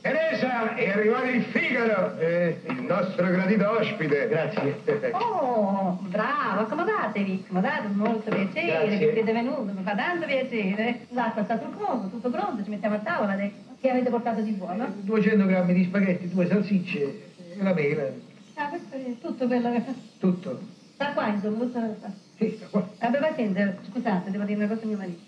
Teresa, è arrivato il Figaro, eh, il nostro gradito ospite. Grazie. Oh, bravo, accomodatevi, accomodate, molto piacere Grazie. che siete venuti, mi fa tanto piacere. L'acqua sta sul fuoco, tutto pronto, ci mettiamo a tavola adesso. Che avete portato di buono? 200 grammi di spaghetti, due salsicce e la mela. Ah, questo è tutto quello che... Tutto. Sta qua, insomma, tutto... Sì, sta qua. Vabbè, paziente, scusate, devo dire una cosa a mio marito.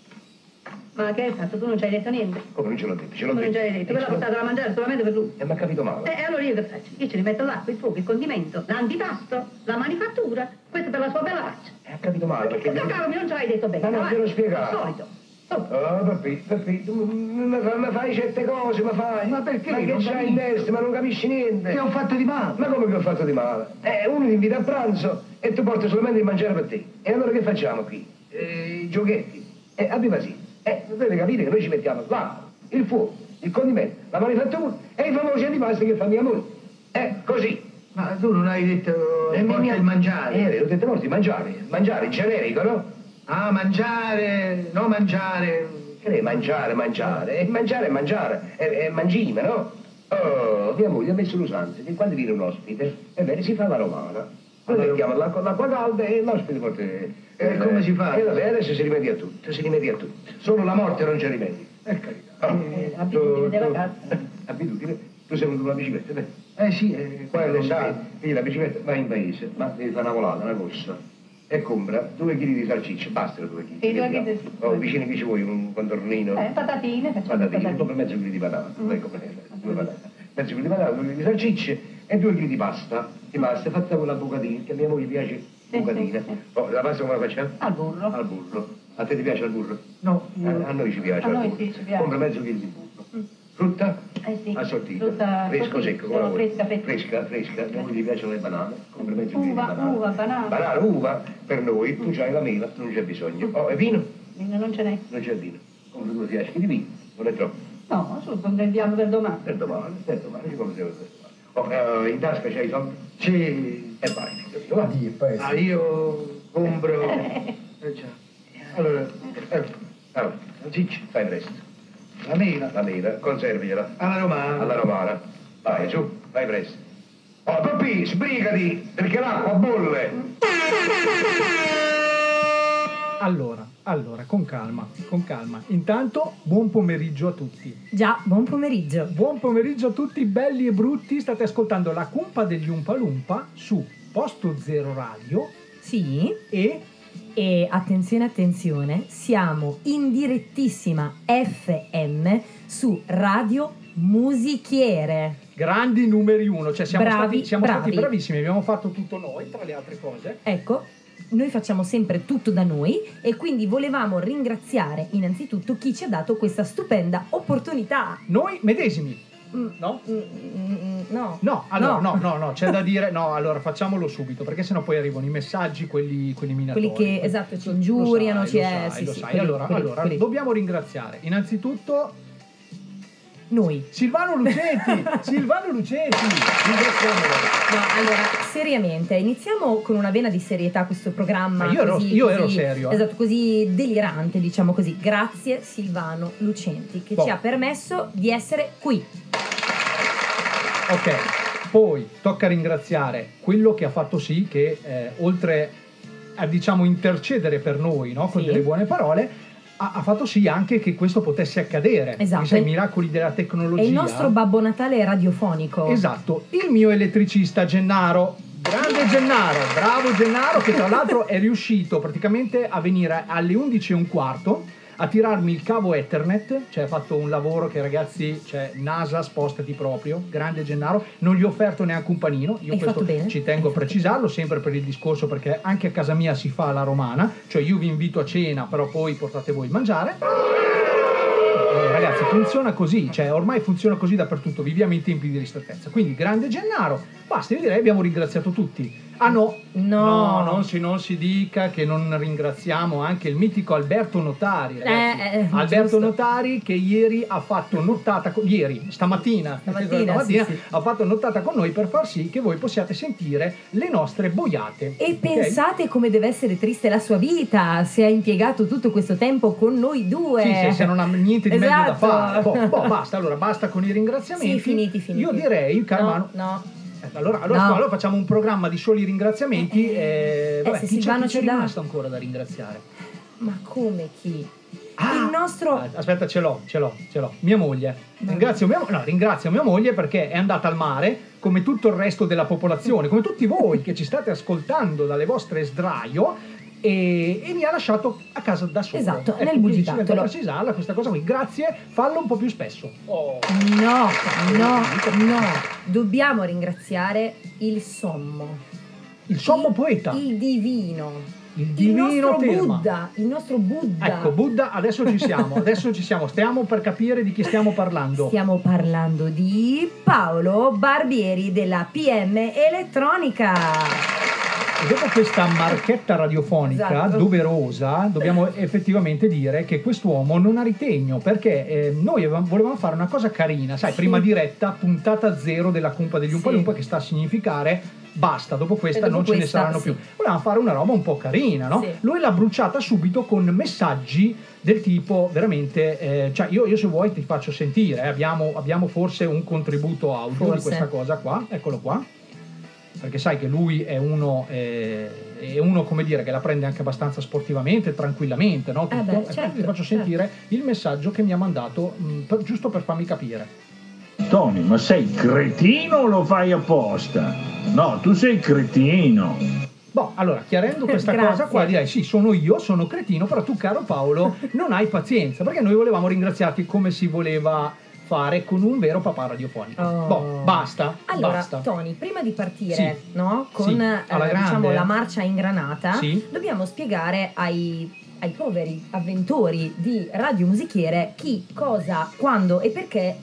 Ma che hai fatto? Tu non ci hai detto niente? Come non ce l'ho detto? Ce l'ho Come non ci detto. hai detto? Quella ha portato da mangiare solamente per lui. E mi ha capito male. E allora io che faccio? Io ci rimetto l'acqua, il fuoco, il condimento, l'antipasto, la manifattura, questo per la sua bella faccia. E ha capito male perché... Perché cavolo, mi non ce l'hai detto bene. Ma non te l'ho spiegato. Al solito. Oh. Oh, papi, tu mi fai, certe cose, mi fai. Ma perché? Ma che c'hai in testa, ma non capisci niente. Che ho fatto di male? Ma come che ho fatto di male? Eh, uno ti invita a pranzo e tu porti solamente di mangiare per te. E allora che facciamo qui? Eh, I giochetti. Eh, abbi pazienza. Eh, dovete capire che noi ci mettiamo l'acqua, il fuoco, il condimento, la manifattura e i famosi antipasti che fa mia moglie. Eh, così. Ma tu non hai detto E porta mia- il mangiare? Eh, ho detto morti, mangiare. Mangiare, generico, no? Ah, mangiare, no mangiare. Che ne mangiare, mangiare? E mangiare mangiare, è, è mangime, no? Oh, mia moglie ha messo l'usanza che quando viene un ospite, ebbene, si fa la romana. Noi Allora- mettiamo l'acqua, l'acqua calda e l'ospite porta... E come si fa? E vabbè, adesso si rimedia a tutto, si rimedia a tutto. Solo la morte non c'è rimedio. Per carità. Oh, Eh, abitudine della casa. Abitudine? Tu sei venuto con la bicicletta, beh. Eh sì, eh, Qua quello le sa, sì. vedi la bicicletta, vai in paese, ma devi fare una volata, una corsa. E compra due chili di salsicce, basta due chili. Sì, due chili di- Oh, vicini che ci vuoi, un contornino. Eh, patatine, Patatine, compra mezzo chilo di patata, Mm. ecco, eh, due patate. Mezzo chilo di patata, due chili di salsicce e due chili di pasta. Di pasta fatta con la bucatina, che a mia moglie piace Sì, bucatina. sì, sì. Oh, la pasta come la facciamo? Al burro. Al burro. A te ti piace il burro? No, Eh, a noi ci piace A noi burro. sì, ci piace. Compra mezzo chilo di burro. Mm. Frutta? Eh sì. Assortita. Frutta Fresco secco, come fresca, fresca. Fresca, fresca. A mia moglie piacciono le banane. Compra mezzo chilo di banane. uva, banana. Banana, uva, per noi. Tu c'hai la mela, non c'è bisogno. Oh, e vino? Vino non ce n'è. Non c'è vino. Compra due fiaschi di vino. Non è troppo. No, su, prendiamo per domani. Per domani, per domani, ci compra per domani. Eh, in tasca c'hai i soldi? sì. E vai? Va. Ah, io compro. Eh già. Allora, ecco, Allora, Cicci, fai presto. la mela La mela, conservigela. alla romana. Alla romana. Vai, su, vai presto. Oh, Toppi, sbrigati, perché l'acqua bolle. Allora, allora, con calma, con calma. Intanto, buon pomeriggio a tutti. Già, buon pomeriggio. Buon pomeriggio a tutti, belli e brutti. State ascoltando la cumpa degli Umpa Lumpa su Posto Zero Radio Sì, e e attenzione, attenzione, siamo in direttissima FM su Radio Musichiere. grandi numeri uno. Cioè, siamo, Bravi, stati, siamo stati bravi. bravissimi, abbiamo fatto tutto noi, tra le altre cose. Ecco, noi facciamo sempre tutto da noi e quindi volevamo ringraziare innanzitutto chi ci ha dato questa stupenda opportunità. Noi medesimi, Mm, no? mm, mm, No. No, allora, no, no, no, c'è da dire, no, allora facciamolo subito, perché sennò poi arrivano i messaggi, quelli, quelli minatori. Quelli che, esatto, ci ingiuriano, lo ci sai, è... lo sai, sì, lo sì, sai. quelli- allora, quelli- allora dobbiamo ringraziare innanzitutto Noi. Silvano Lucetti, Silvano Lucetti. No, allora, seriamente, iniziamo con una vena di serietà questo programma. Ma io ero- così- io ero così- serio, eh. Esatto, così delirante, diciamo così. Grazie Silvano Lucenti che Boh. ci ha permesso di essere qui. Ok, poi tocca ringraziare quello che ha fatto sì che eh, oltre a diciamo intercedere per noi no, con Sì. delle buone parole, ha, fatto sì anche che questo potesse accadere. Esatto. Sai, i miracoli della tecnologia. È il nostro Babbo Natale radiofonico. Esatto, il mio elettricista Gennaro. Grande Gennaro, bravo Gennaro che tra l'altro è riuscito praticamente a venire alle 11 e un quarto a tirarmi il cavo Ethernet, cioè ha fatto un lavoro che ragazzi, cioè NASA spostati proprio, grande Gennaro, non gli ho offerto neanche un panino, io Hai questo ci tengo a precisarlo sempre per il discorso perché anche a casa mia si fa la romana, cioè io vi invito a cena però poi portate voi il mangiare. Eh, ragazzi, funziona così, cioè ormai funziona così dappertutto, viviamo in tempi di ristrettezza. Quindi grande Gennaro, basta, io direi abbiamo ringraziato tutti. Ah no, No. non, si, non si dica che non ringraziamo anche il mitico Alberto Notari, ragazzi. Eh, eh, Alberto giusto. Notari che ieri ha fatto nottata, con- ieri, stamattina, Stamattina, stamattina, sì, ha fatto nottata con noi per far sì che voi possiate sentire le nostre boiate. E ok? pensate come deve essere triste la sua vita se ha impiegato tutto questo tempo con noi due. Sì, se, se non ha niente di meglio da Esatto. fare. Boh, boh, basta, allora basta con i ringraziamenti. Sì, finiti, finiti. Io direi, caro No, Manu, no. Eh, allora, allora, No. allora facciamo un programma di soli ringraziamenti. Eh, eh, vabbè, chi c'è, chi c'è rimasto ancora da ringraziare? Ma come chi? Ah! Il nostro... Ah, Aspetta, ce l'ho, ce l'ho, ce l'ho. Mia moglie. Ringrazio mia, no, ringrazio mia moglie perché è andata al mare come tutto il resto della popolazione, come tutti voi che ci state ascoltando dalle vostre sdraio. E, e mi ha lasciato a casa da solo. Esatto, nel quindi ci bugigattolo. precisarla questa cosa qui. Grazie, fallo un po' più spesso. Oh. No, no, no. Dobbiamo ringraziare il sommo. Il sommo Il- poeta, Il divino. il Il divino nostro tema. Buddha. Il nostro Buddha. Ecco, Buddha, adesso ci siamo, adesso ci siamo, stiamo per capire di chi stiamo parlando. Stiamo parlando di Paolo Barbieri della PM Elettronica. Dopo questa marchetta radiofonica Esatto. doverosa, dobbiamo effettivamente dire che quest'uomo non ha ritegno, perché eh, noi volevamo fare una cosa carina, sai, Sì. prima diretta, puntata zero della Cumpa degli Sì. Umpalumpa, che sta a significare basta, dopo questa dopo non ce ne questa, saranno sì. più. Volevamo fare una roba un po' carina, no? Sì. Lui l'ha bruciata subito con messaggi del tipo veramente, eh, cioè io, io se vuoi ti faccio sentire, eh, abbiamo, abbiamo forse un contributo audio di Forse. questa cosa qua, eccolo qua perché sai che lui è uno, eh, è uno come dire, che la prende anche abbastanza sportivamente, tranquillamente, no? Eh Tutto. beh, Ecco, certo, ti faccio sentire il messaggio che mi ha mandato, mh, per- giusto per farmi capire. Tony, ma sei cretino o lo fai apposta? No, tu sei cretino. Boh, allora, chiarendo questa Grazie. cosa qua, direi sì, sono io, sono cretino, però tu, caro Paolo, non hai pazienza, perché noi volevamo ringraziarti come si voleva fare con un vero papà radiofonico. Oh. Boh, basta, Allora, basta. Tony, prima di partire Sì. no, con Sì, eh, diciamo, la marcia ingranata, Sì. dobbiamo spiegare ai, ai poveri avventori di Radio Musichiere chi, cosa, quando e perché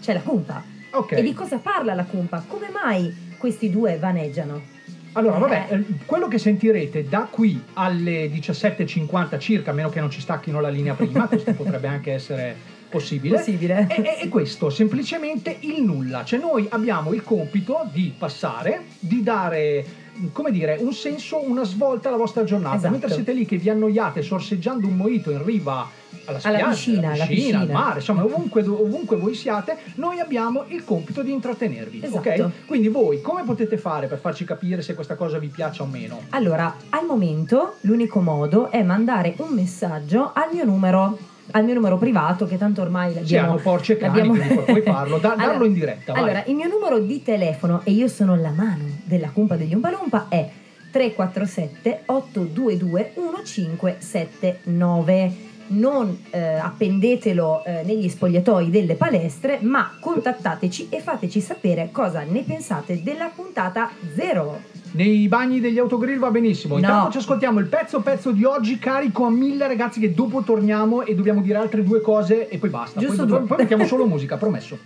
c'è la cumpa. Ok. E di cosa parla la cumpa? Come mai questi due vaneggiano? Allora, vabbè, Eh. eh, quello che sentirete da qui alle 17.50 circa, a meno che non ci stacchino la linea prima, questo potrebbe anche essere possibile. Possibile. È, è- è questo, semplicemente il nulla. Cioè noi abbiamo il compito di passare, di dare, come dire, un senso, una svolta alla vostra giornata. Esatto. Mentre siete lì che vi annoiate sorseggiando un mojito in riva alla Alla spiaggia, piscina, alla alla piscina. al mare, insomma ovunque, ovunque voi siate, noi abbiamo il compito di intrattenervi. Esatto. ok? Quindi voi come potete fare per farci capire se questa cosa vi piace o meno? Allora, al momento l'unico modo è mandare un messaggio al mio numero, al mio numero privato, che tanto ormai l'abbiamo. Siamo porci e cani, l'abbiamo- quindi puoi- farlo. Da- darlo Allora- in diretta, vai. Allora, il mio numero di telefono, e io sono la mano della cumpa degli Umpalumpa, è 347 822 1579. Non eh, appendetelo eh, negli spogliatoi delle palestre, ma contattateci e fateci sapere cosa ne pensate della puntata zero. Nei bagni degli autogrill va benissimo. No. Intanto ci ascoltiamo il pezzo pezzo di oggi carico a mille ragazzi che dopo torniamo e dobbiamo dire altre due cose e poi basta. Giusto poi, due. poi, poi mettiamo solo musica, promesso.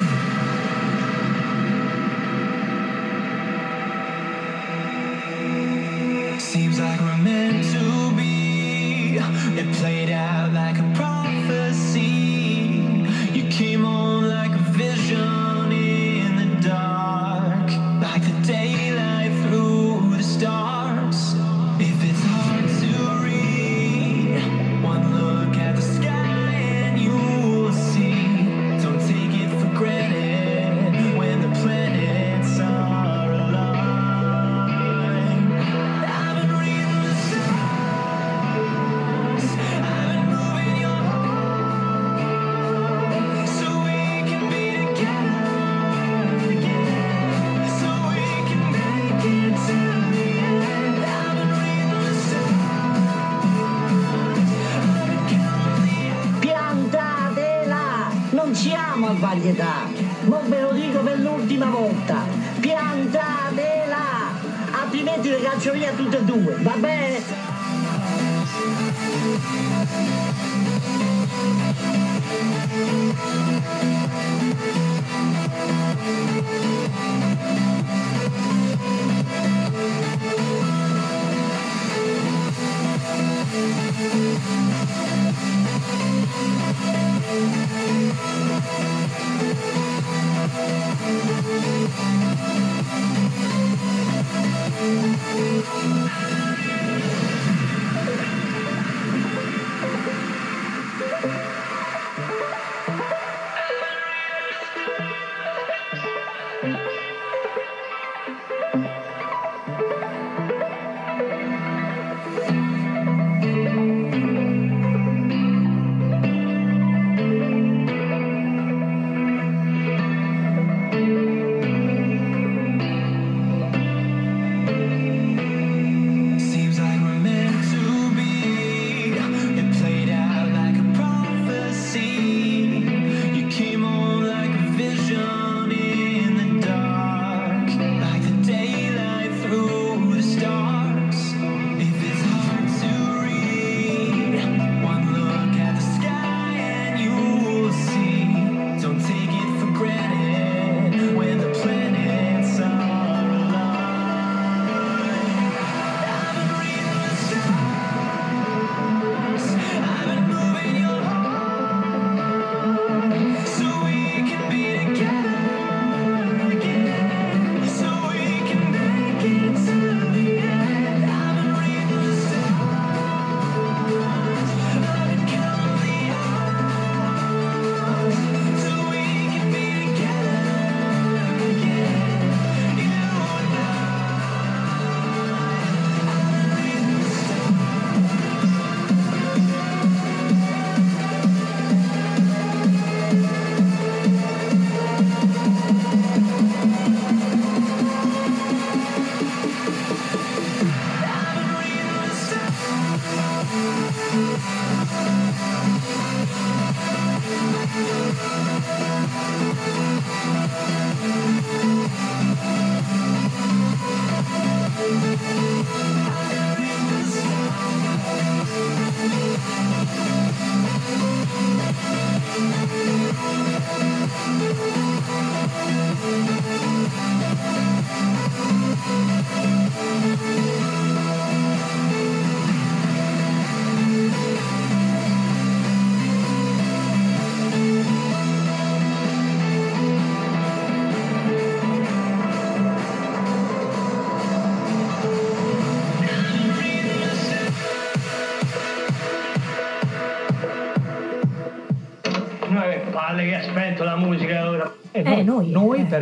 Seems like we're meant to tutte e due, va bene? Seems Thank you.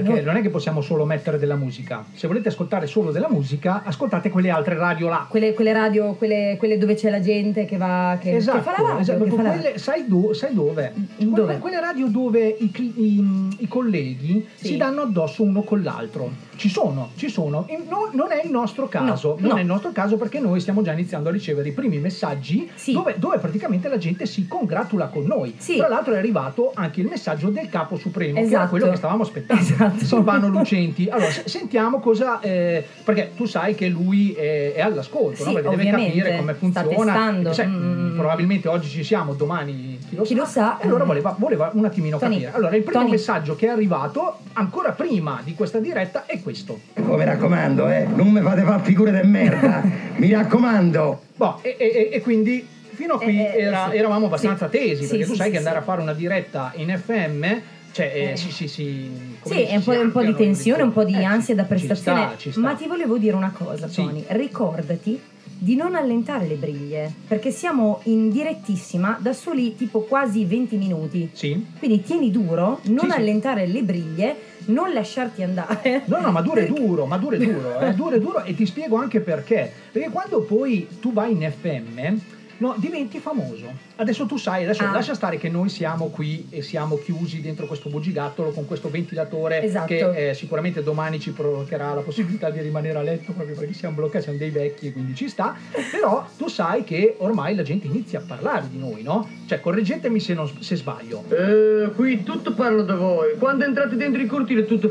Perché non è che possiamo solo mettere della musica. Se volete ascoltare solo della musica, ascoltate quelle altre radio là. Quelle, quelle radio, quelle, quelle dove c'è la gente che va che, che Esatto, fa la radio. esatto, che fa la quelle- sai, do- sai dove? Dove? Que- Quelle radio dove i, i- i colleghi Sì. si danno addosso uno con l'altro. Ci sono, ci sono. No- non è il nostro caso. No, non no. è il nostro caso perché noi stiamo già iniziando a ricevere i primi messaggi Sì. dove, dove praticamente la gente si congratula con noi. Sì. Tra l'altro è arrivato anche il messaggio del capo supremo, che era Esatto. quello che stavamo aspettando. Esatto. Silvano Lucenti. Allora, se- sentiamo cosa. eh, perché tu sai che lui è, è all'ascolto, perché deve capire come funziona. Sai, Mm. Probabilmente oggi ci siamo, domani chi lo Chi sa. lo sa. E allora voleva, voleva un attimino Tony, capire. Allora, il primo Tony. messaggio che è arrivato ancora prima di questa diretta è questo. Oh, mi raccomando, eh, non mi fate fare figure di merda. mi raccomando. Boh, e, e- e quindi fino a qui Eh, eh, era- sì. eravamo abbastanza Sì. tesi, Sì, perché tu sì, sai sì, che sì. andare a fare una diretta in FM, cioè, eh, Eh. sì, sì, sì. come Sì, è un po', un po' di tensione, un po' di Eh, sì, ansia da ci prestazione. sta, ci sta. Ma ti volevo dire una cosa, Sì. Tony. Ricordati di non allentare le briglie, perché siamo in direttissima da soli tipo quasi 20 minuti. Sì. Quindi tieni duro, non Sì, sì. allentare le briglie, non lasciarti andare. No, no, ma duro e duro, ma duro e duro, eh, duro e duro e ti spiego anche perché. Perché quando poi tu vai in FM, no, diventi famoso. Adesso tu sai, adesso Ah. lascia stare che noi siamo qui e siamo chiusi dentro questo bugigattolo con questo ventilatore Esatto. che eh, sicuramente domani ci provocherà la possibilità di rimanere a letto proprio perché siamo bloccati, siamo dei vecchi e quindi ci sta. Però tu sai che ormai la gente inizia a parlare di noi, no? Cioè, correggetemi se, non- se sbaglio. Eh, qui tutto parla da voi. Quando entrate dentro i cortili tutto...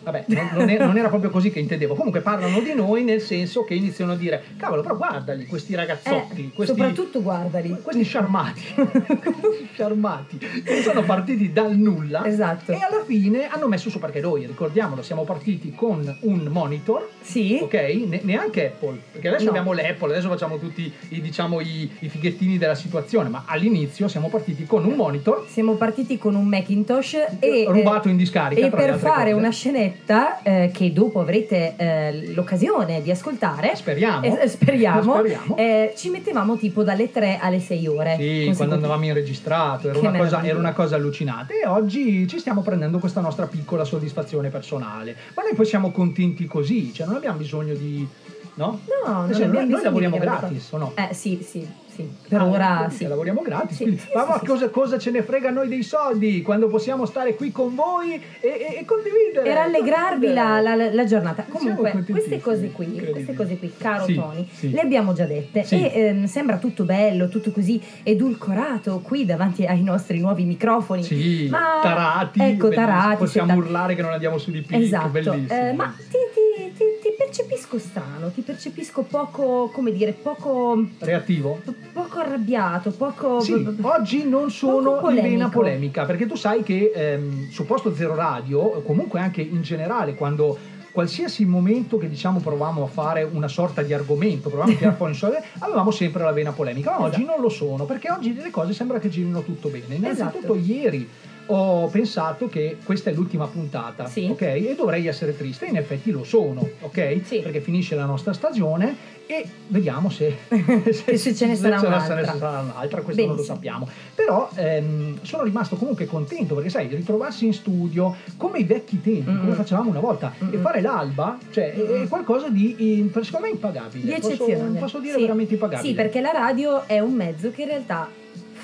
Vabbè, non, non era proprio così che intendevo. Comunque parlano di noi nel senso che iniziano a dire: cavolo, però guardali questi ragazzotti, Eh, questi, soprattutto guardali. questi sciarmati, sciarmati, che sono partiti dal nulla Esatto. e alla fine hanno messo su perché noi, ricordiamolo, siamo partiti con un monitor, Sì. ok? Ne- neanche Apple, perché adesso No. abbiamo l'Apple, adesso facciamo tutti i, diciamo, i, i fighettini della situazione, ma all'inizio siamo partiti con un monitor Siamo partiti con un Macintosh e rubato in discarica. E per fare cose. una scenetta eh, che dopo avrete eh, l'occasione di ascoltare, Speriamo. eh, speriamo, Speriamo. eh, ci mettevamo tipo dalle 3 alle 6 ore. Sì, consecutivi. quando andavamo in registrato, era una, cosa, era una cosa allucinante e oggi ci stiamo prendendo questa nostra piccola soddisfazione personale. Ma noi poi siamo contenti così, cioè non abbiamo bisogno di... No? No, Cioè, noi, noi lavoriamo gratis, o no? Eh sì, sì, sì. Per Ah, ora sì. lavoriamo gratis. Sì, sì, ma cosa, cosa ce ne frega noi dei soldi quando possiamo stare qui con voi e, e- e condividere? Per allegrarvi la, la- la giornata. Comunque, queste cose qui, queste cose qui, caro Tony, le abbiamo già dette e ehm, sembra tutto bello, tutto così edulcorato qui davanti ai nostri nuovi microfoni. Sì, Ma- tarati, ecco, tarati, possiamo urlare che non andiamo su di picco, Esatto, eh, ma ti, ti- ti- ti percepisco strano, ti percepisco poco, come dire, poco, Reattivo? poco arrabbiato, poco... Sì, oggi non sono in vena polemica, perché tu sai che ehm, su Posto Zero Radio, comunque anche in generale, quando qualsiasi momento che diciamo provavamo a fare una sorta di argomento, provavamo a tirare fuori un soldo, avevamo sempre la vena polemica, ma oggi Esatto. non lo sono, perché oggi le cose sembra che girino tutto bene. Innanzitutto Esatto. ieri ho pensato che questa è l'ultima puntata, Sì. ok? E dovrei essere triste, in effetti lo sono, ok? Sì. Perché finisce la nostra stagione e vediamo se, se ce ne sarà se un'altra. ne sarà un'altra, questo non lo Benissimo. sappiamo. Però ehm, sono rimasto comunque contento perché sai, ritrovarsi in studio come i vecchi tempi, Mm-mm. come facevamo una volta, e Mm-mm. fare l'alba, cioè è, è qualcosa di secondo me impagabile. Di Posso- eccezionale. Posso, dire Sì. veramente impagabile. Sì, perché la radio è un mezzo che in realtà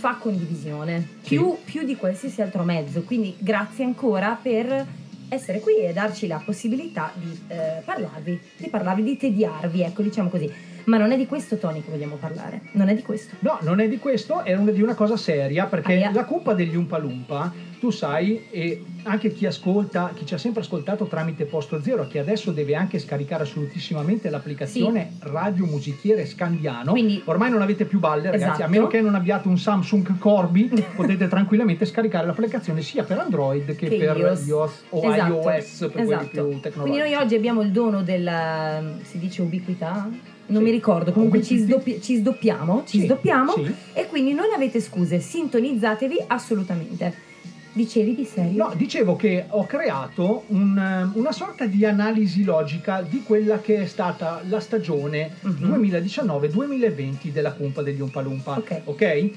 fa condivisione, Sì. più, più di qualsiasi altro mezzo. Quindi grazie ancora per essere qui e darci la possibilità di eh, parlarvi, di parlarvi, di tediarvi, ecco, diciamo così. Ma non è di questo, Tony, che vogliamo parlare. Non è di questo. No, non è di questo, è di una cosa seria, perché Aia. la colpa degli Umpa Lumpa, tu sai, e anche chi ascolta, chi ci ha sempre ascoltato tramite Posto Zero, che adesso deve anche scaricare assolutissimamente l'applicazione Radio Musichiere Scandiano. Quindi- Ormai non avete più balle, ragazzi, Esatto. a meno che non abbiate un Samsung Corby, potete tranquillamente scaricare l'applicazione sia per Android che, Che per iOS. iOS o Esatto, iOS per quelli esatto. più tecnologici. Quindi noi oggi abbiamo il dono della, si dice ubiquità? Non mi ricordo, comunque ci, sdoppi- ci sdoppiamo, ci Sì, sdoppiamo sì. e quindi non avete scuse, sintonizzatevi assolutamente. Dicevi di serio? No, dicevo che ho creato un, eh, una sorta di analisi logica di quella che è stata la stagione Mhm. 2019-2020 della Cumpa degli Umpalumpa. Ok. ok?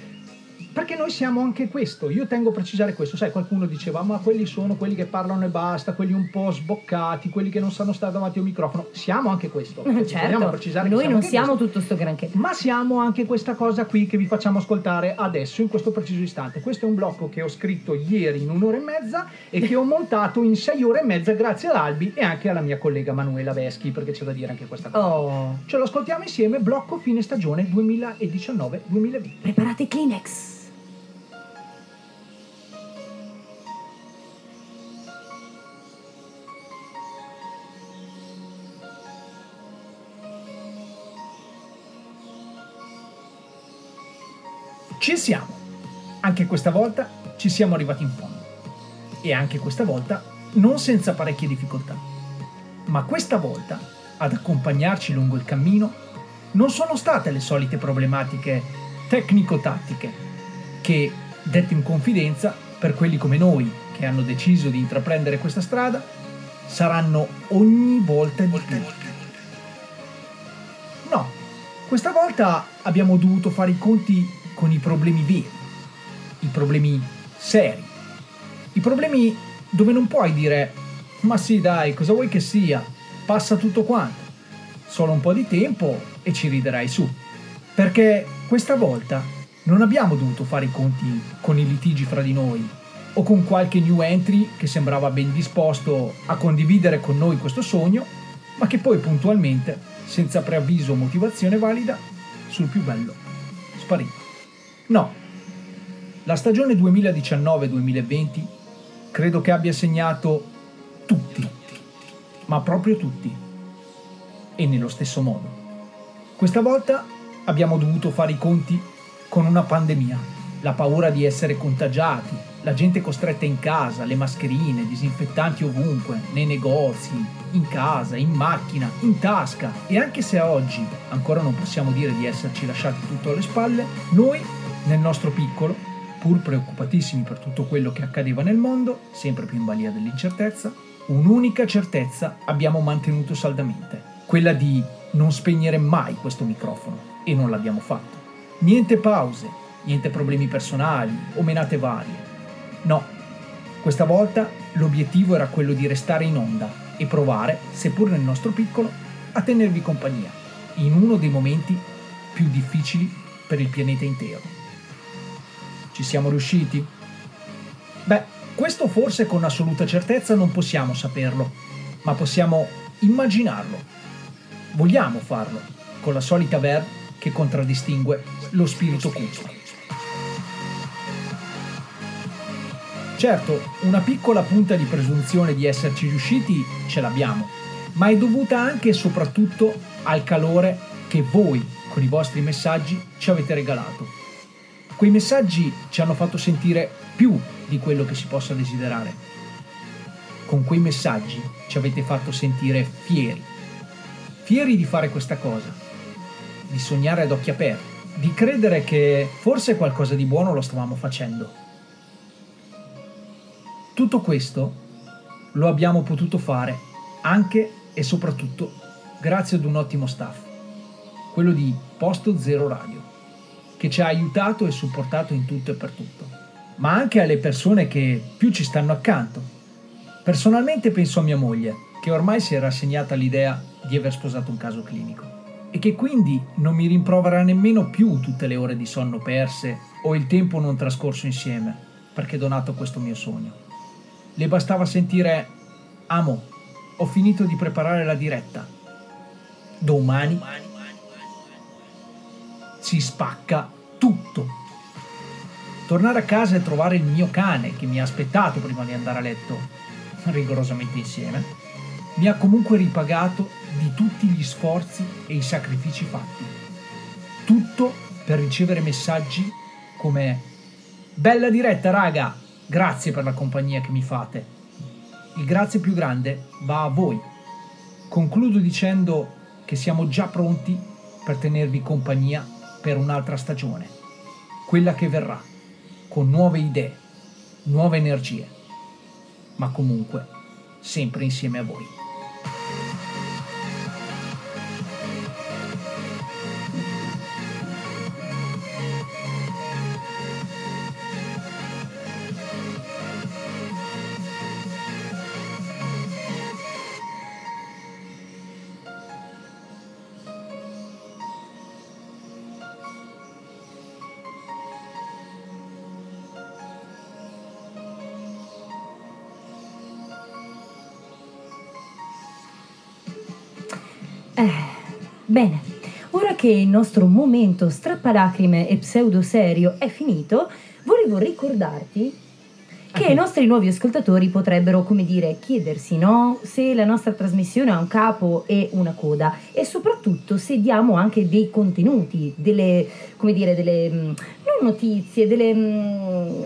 Perché noi siamo anche questo, io tengo a precisare questo, sai qualcuno diceva ma quelli sono quelli che parlano e basta, quelli un po' sboccati, quelli che non sanno stare davanti a un microfono, siamo anche questo, certo, precisare che noi non siamo questo. tutto sto granché. Ma siamo anche questa cosa qui che vi facciamo ascoltare adesso, in questo preciso istante. Questo è un blocco che ho scritto ieri in un'ora e mezza e che ho montato in sei ore e mezza grazie ad Albi e anche alla mia collega Manuela Veschi, perché c'è da dire anche questa cosa. Oh, Ce lo ascoltiamo insieme, blocco fine stagione 2019-2020. preparate i Kleenex. Ci siamo. Anche questa volta ci siamo arrivati in fondo. E anche questa volta non senza parecchie difficoltà. Ma questa volta, ad accompagnarci lungo il cammino, non sono state le solite problematiche tecnico-tattiche, che, dette in confidenza, per quelli come noi che hanno deciso di intraprendere questa strada, saranno ogni volta di più. No, questa volta abbiamo dovuto fare i conti con i problemi veri, i problemi seri, i problemi dove non puoi dire ma sì dai, cosa vuoi che sia, passa tutto quanto, solo un po' di tempo e ci riderai su. Perché questa volta Non abbiamo dovuto fare i conti con i litigi fra di noi o con qualche new entry che sembrava ben disposto a condividere con noi questo sogno, ma che poi puntualmente, senza preavviso o motivazione valida, sul più bello, spariva. No, la stagione 2019-2020 credo che abbia segnato tutti, ma proprio tutti, e nello stesso modo. Questa volta abbiamo dovuto fare i conti con una pandemia, la paura di essere contagiati, la gente costretta in casa, le mascherine, disinfettanti ovunque, nei negozi, in casa, in macchina, in tasca. E anche se oggi ancora non possiamo dire di esserci lasciati tutto alle spalle, noi, nel nostro piccolo, pur preoccupatissimi per tutto quello che accadeva nel mondo, sempre più in balia dell'incertezza, un'unica certezza abbiamo mantenuto saldamente, quella di non spegnere mai questo microfono. E non l'abbiamo fatto. Niente pause, niente problemi personali o menate varie. No, questa volta l'obiettivo era quello di restare in onda e provare, seppur nel nostro piccolo, a tenervi compagnia in uno dei momenti più difficili per il pianeta intero. Ci siamo riusciti? Beh, questo forse con assoluta certezza non possiamo saperlo, ma possiamo immaginarlo. Vogliamo farlo, con la solita verve che contraddistingue lo spirito cupo. Certo, una piccola punta di presunzione di esserci riusciti ce l'abbiamo, ma è dovuta anche e soprattutto al calore che voi, con i vostri messaggi, ci avete regalato. Quei messaggi ci hanno fatto sentire più di quello che si possa desiderare. Con quei messaggi ci avete fatto sentire fieri. Fieri di fare questa cosa, di sognare ad occhi aperti, di credere che forse qualcosa di buono lo stavamo facendo. Tutto questo lo abbiamo potuto fare anche e soprattutto grazie ad un ottimo staff, quello di Posto Zero Radio, che ci ha aiutato e supportato in tutto e per tutto, ma anche alle persone che più ci stanno accanto. Personalmente penso a mia moglie, che ormai si è rassegnata all'idea di aver sposato un caso clinico e che quindi non mi rimprovera nemmeno più tutte le ore di sonno perse o il tempo non trascorso insieme, perché donato questo mio sogno. Le bastava sentire Amo, ho finito di preparare la diretta. Domani si spacca tutto. Tornare a casa e trovare il mio cane che mi ha aspettato prima di andare a letto, rigorosamente insieme, mi ha comunque ripagato di tutti gli sforzi e i sacrifici fatti. Tutto per ricevere messaggi come Bella diretta, raga! Grazie per la compagnia che mi fate. Il grazie più grande va a voi. Concludo dicendo che siamo già pronti per tenervi compagnia per un'altra stagione, quella che verrà, con nuove idee, nuove energie, ma comunque sempre insieme a voi. Bene, ora che il nostro momento strappalacrime e pseudo serio è finito, volevo ricordarti che i nostri nuovi ascoltatori potrebbero, come dire, chiedersi, no? Se la nostra trasmissione ha un capo e una coda e soprattutto se diamo anche dei contenuti, delle, come dire, delle, mm, non notizie, delle, mm,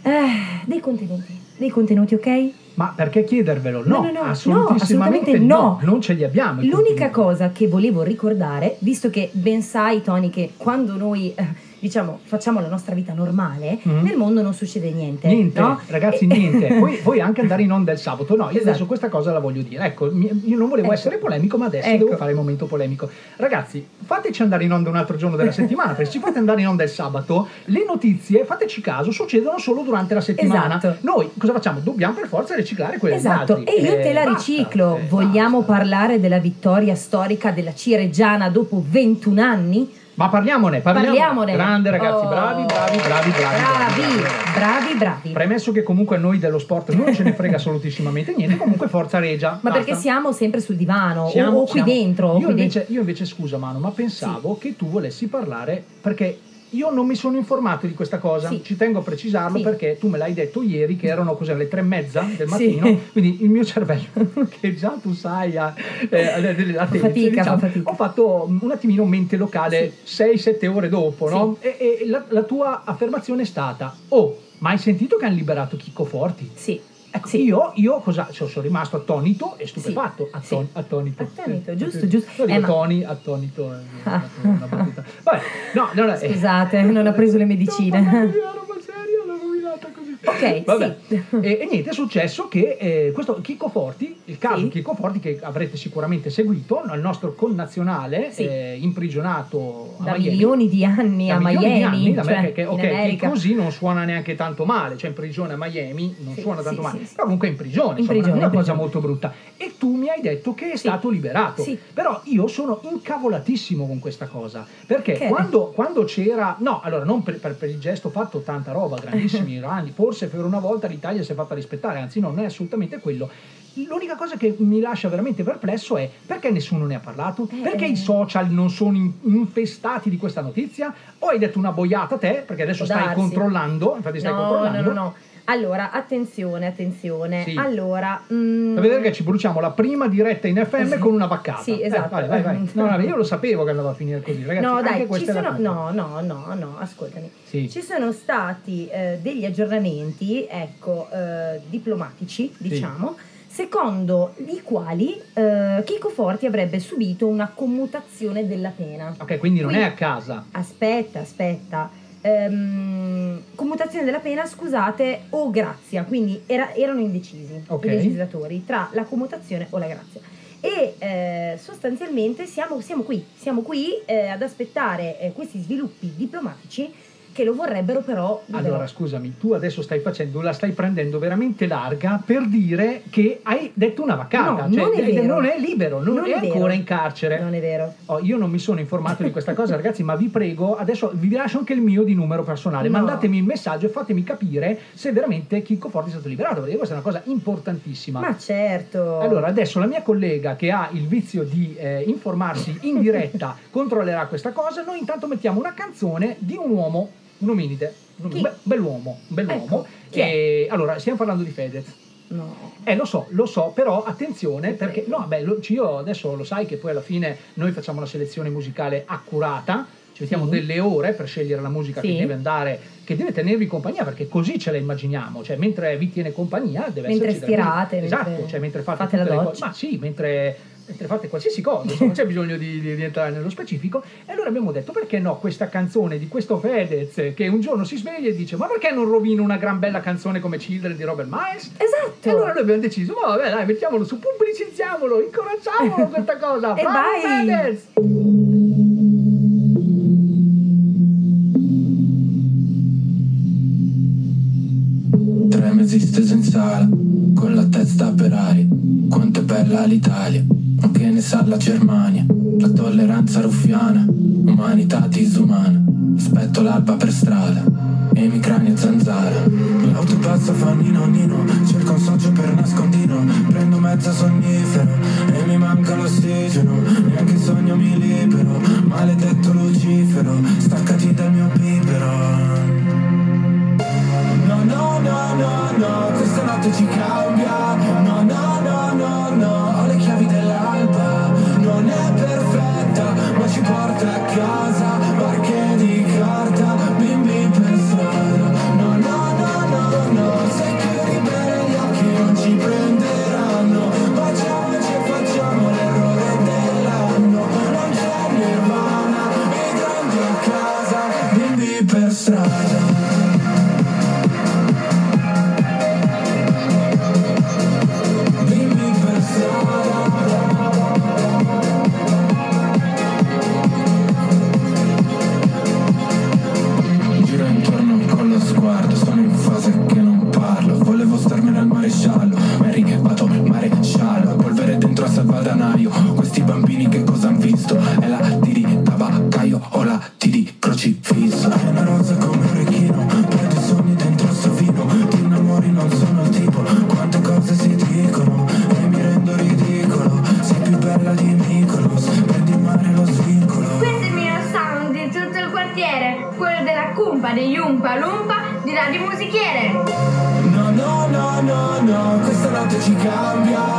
eh, dei contenuti, dei contenuti, ok? Ma perché chiedervelo? No, No, no, no, assolutissimamente no, assolutamente no. Non ce li abbiamo. L'unica cosa che volevo ricordare, visto che ben sai, Tony, che quando noi eh, diciamo facciamo la nostra vita normale, Mhm. nel mondo non succede niente. Niente, no? ragazzi, niente. Poi, poi anche andare in onda il sabato. No, io Esatto. adesso questa cosa la voglio dire. Ecco, io non volevo Ecco. essere polemico, ma adesso Ecco. devo fare il momento polemico. Ragazzi, fateci andare in onda un altro giorno della settimana, perché se ci fate andare in onda il sabato, le notizie, fateci caso, succedono solo durante la settimana. Esatto. Noi cosa facciamo? Dobbiamo per forza riciclare quelle Esatto, e io te la Eh, riciclo. Vogliamo parlare della vittoria storica della Cireggiana dopo 21 anni? Ma parliamone, parliamone. Parliamone. Grande ragazzi, Oh. bravi, bravi, bravi, bravi. Bravi, bravi, bravi. Premesso che comunque a noi dello sport non ce ne frega assolutissimamente niente, comunque forza regia. Ma basta. perché siamo sempre sul divano o- Siamo- o, qui siamo- dentro. Io qui invece, dentro. io invece, scusa Manu, ma pensavo che tu volessi parlare perché io non mi sono informato di questa cosa. Sì. Ci tengo a precisarlo Sì. perché tu me l'hai detto ieri che erano cos'è, le tre e mezza del Sì. mattino. Quindi il mio cervello, che già tu sai a, eh, a- a te, fatica, diciamo, fa fatica. ho fatto un attimino mente locale 6-7 ore dopo, no? E, e la, la tua affermazione è stata: Oh, ma hai sentito che hanno liberato Chicco Forti? Sì. Ecco, Sì. io, io cosa, cioè, sono rimasto attonito e stupefatto. Sì. Atton- Sì. Attonito. Attonito, giusto, giusto. Io Eh, Tony, attonito. una battuta. Vabbè, no, no, eh. Scusate, non ha preso le medicine. No, mamma mia, roba seria, l'ho rovinata così. Ok, Vabbè. sì. E, e niente, è successo che eh, questo Chicco Forti, il caso Sì. Chicco Forti che avrete sicuramente seguito, il nostro connazionale Sì. eh, imprigionato Da milioni di anni Da a Miami, anni, cioè, me, che, in ok, che America. così non suona neanche tanto male, cioè in prigione a Miami non Sì, suona tanto male, però comunque in prigione, In insomma, prigione, una in cosa prigione. molto brutta. E tu mi hai detto che è stato liberato, Sì. però io sono incavolatissimo con questa cosa, perché quando, quando c'era, no, allora non per, per- per il gesto fatto tanta roba, grandissimi grandi, forse per una volta l'Italia si è fatta rispettare, anzi no, non è assolutamente quello. L'unica cosa che mi lascia veramente perplesso è perché nessuno ne ha parlato? Eh, Perché eh. i social non sono in- infestati di questa notizia? O hai detto una boiata te? Perché adesso stai darsi. controllando, infatti stai No, no, controllando. no, no. Allora, attenzione, attenzione. Sì. Allora, mm, Da vedere che ci bruciamo la prima diretta in FM Sì. con una baccata. Sì, Eh, esatto. vai, vai, vai. No, no, io lo sapevo che andava a finire così, ragazzi. no, dai, ci sono. No, no, no, no, ascoltami. Sì. Ci sono stati eh, degli aggiornamenti, ecco, eh, diplomatici, diciamo, secondo i quali eh, Chico Forti avrebbe subito una commutazione della pena. Ok, quindi non Qui- è a casa. Aspetta, aspetta. Ehm, commutazione della pena, scusate, o grazia, quindi era- erano indecisi Ok. i legislatori tra la commutazione o la grazia. E eh, sostanzialmente siamo, siamo qui, siamo qui eh, ad aspettare eh, questi sviluppi diplomatici che lo vorrebbero però. Allora, scusami, tu adesso stai facendo, la stai prendendo veramente larga per dire che hai detto una vaccata. No, cioè, non è eh, non è libero, non, Non è, è ancora in carcere. Non è vero. Oh, io non mi sono informato di questa cosa, ragazzi, ma vi prego, adesso vi lascio anche il mio di numero personale. No. Mandatemi un messaggio e fatemi capire se veramente Chicco Forti è stato liberato, perché questa è una cosa importantissima. Ma certo. Allora, adesso la mia collega che ha il vizio di eh, informarsi in diretta controllerà questa cosa. Noi intanto mettiamo una canzone di un uomo, un ominide, un Chi? be- bell'uomo, un bell'uomo. Ecco? E, allora, stiamo parlando di Fedez. No. Eh, lo so, lo so, però attenzione perché, no, beh, lo- io adesso lo sai che poi alla fine noi facciamo una selezione musicale accurata, ci mettiamo Sì. delle ore per scegliere la musica che Sì. deve andare, che deve tenervi compagnia, perché così ce la immaginiamo, cioè mentre vi tiene compagnia deve Mentre esserci stirate, musica. mentre Esatto, cioè mentre fate, fate la doccia. cose, ma sì, mentre, mentre fate qualsiasi cosa, insomma, non c'è bisogno di, di- di entrare nello specifico. E allora abbiamo detto perché no questa canzone di questo Fedez che un giorno si sveglia e dice ma perché non rovino una gran bella canzone come Children di Robert Miles? Esatto. E allora noi abbiamo deciso, ma vabbè, dai, mettiamolo su, pubblicizziamolo, incoraggiamolo questa cosa. E Bravo vai! Fedez! Tre mesi steso in sala, con la testa per aria. Quanto è bella l'Italia, che ne sa la Germania? La tolleranza ruffiana, umanità disumana. Aspetto l'alba per strada, e mi crani a zanzara. L'auto fa nino nino, cerco un socio per nascondino. Prendo mezzo sonnifero, e mi manca l'ossigeno. Neanche in sogno mi libero, maledetto Lucifero. Staccati dal mio bibero. No, no, no, no, no, questa notte ci cambia. No, strada. Questa notte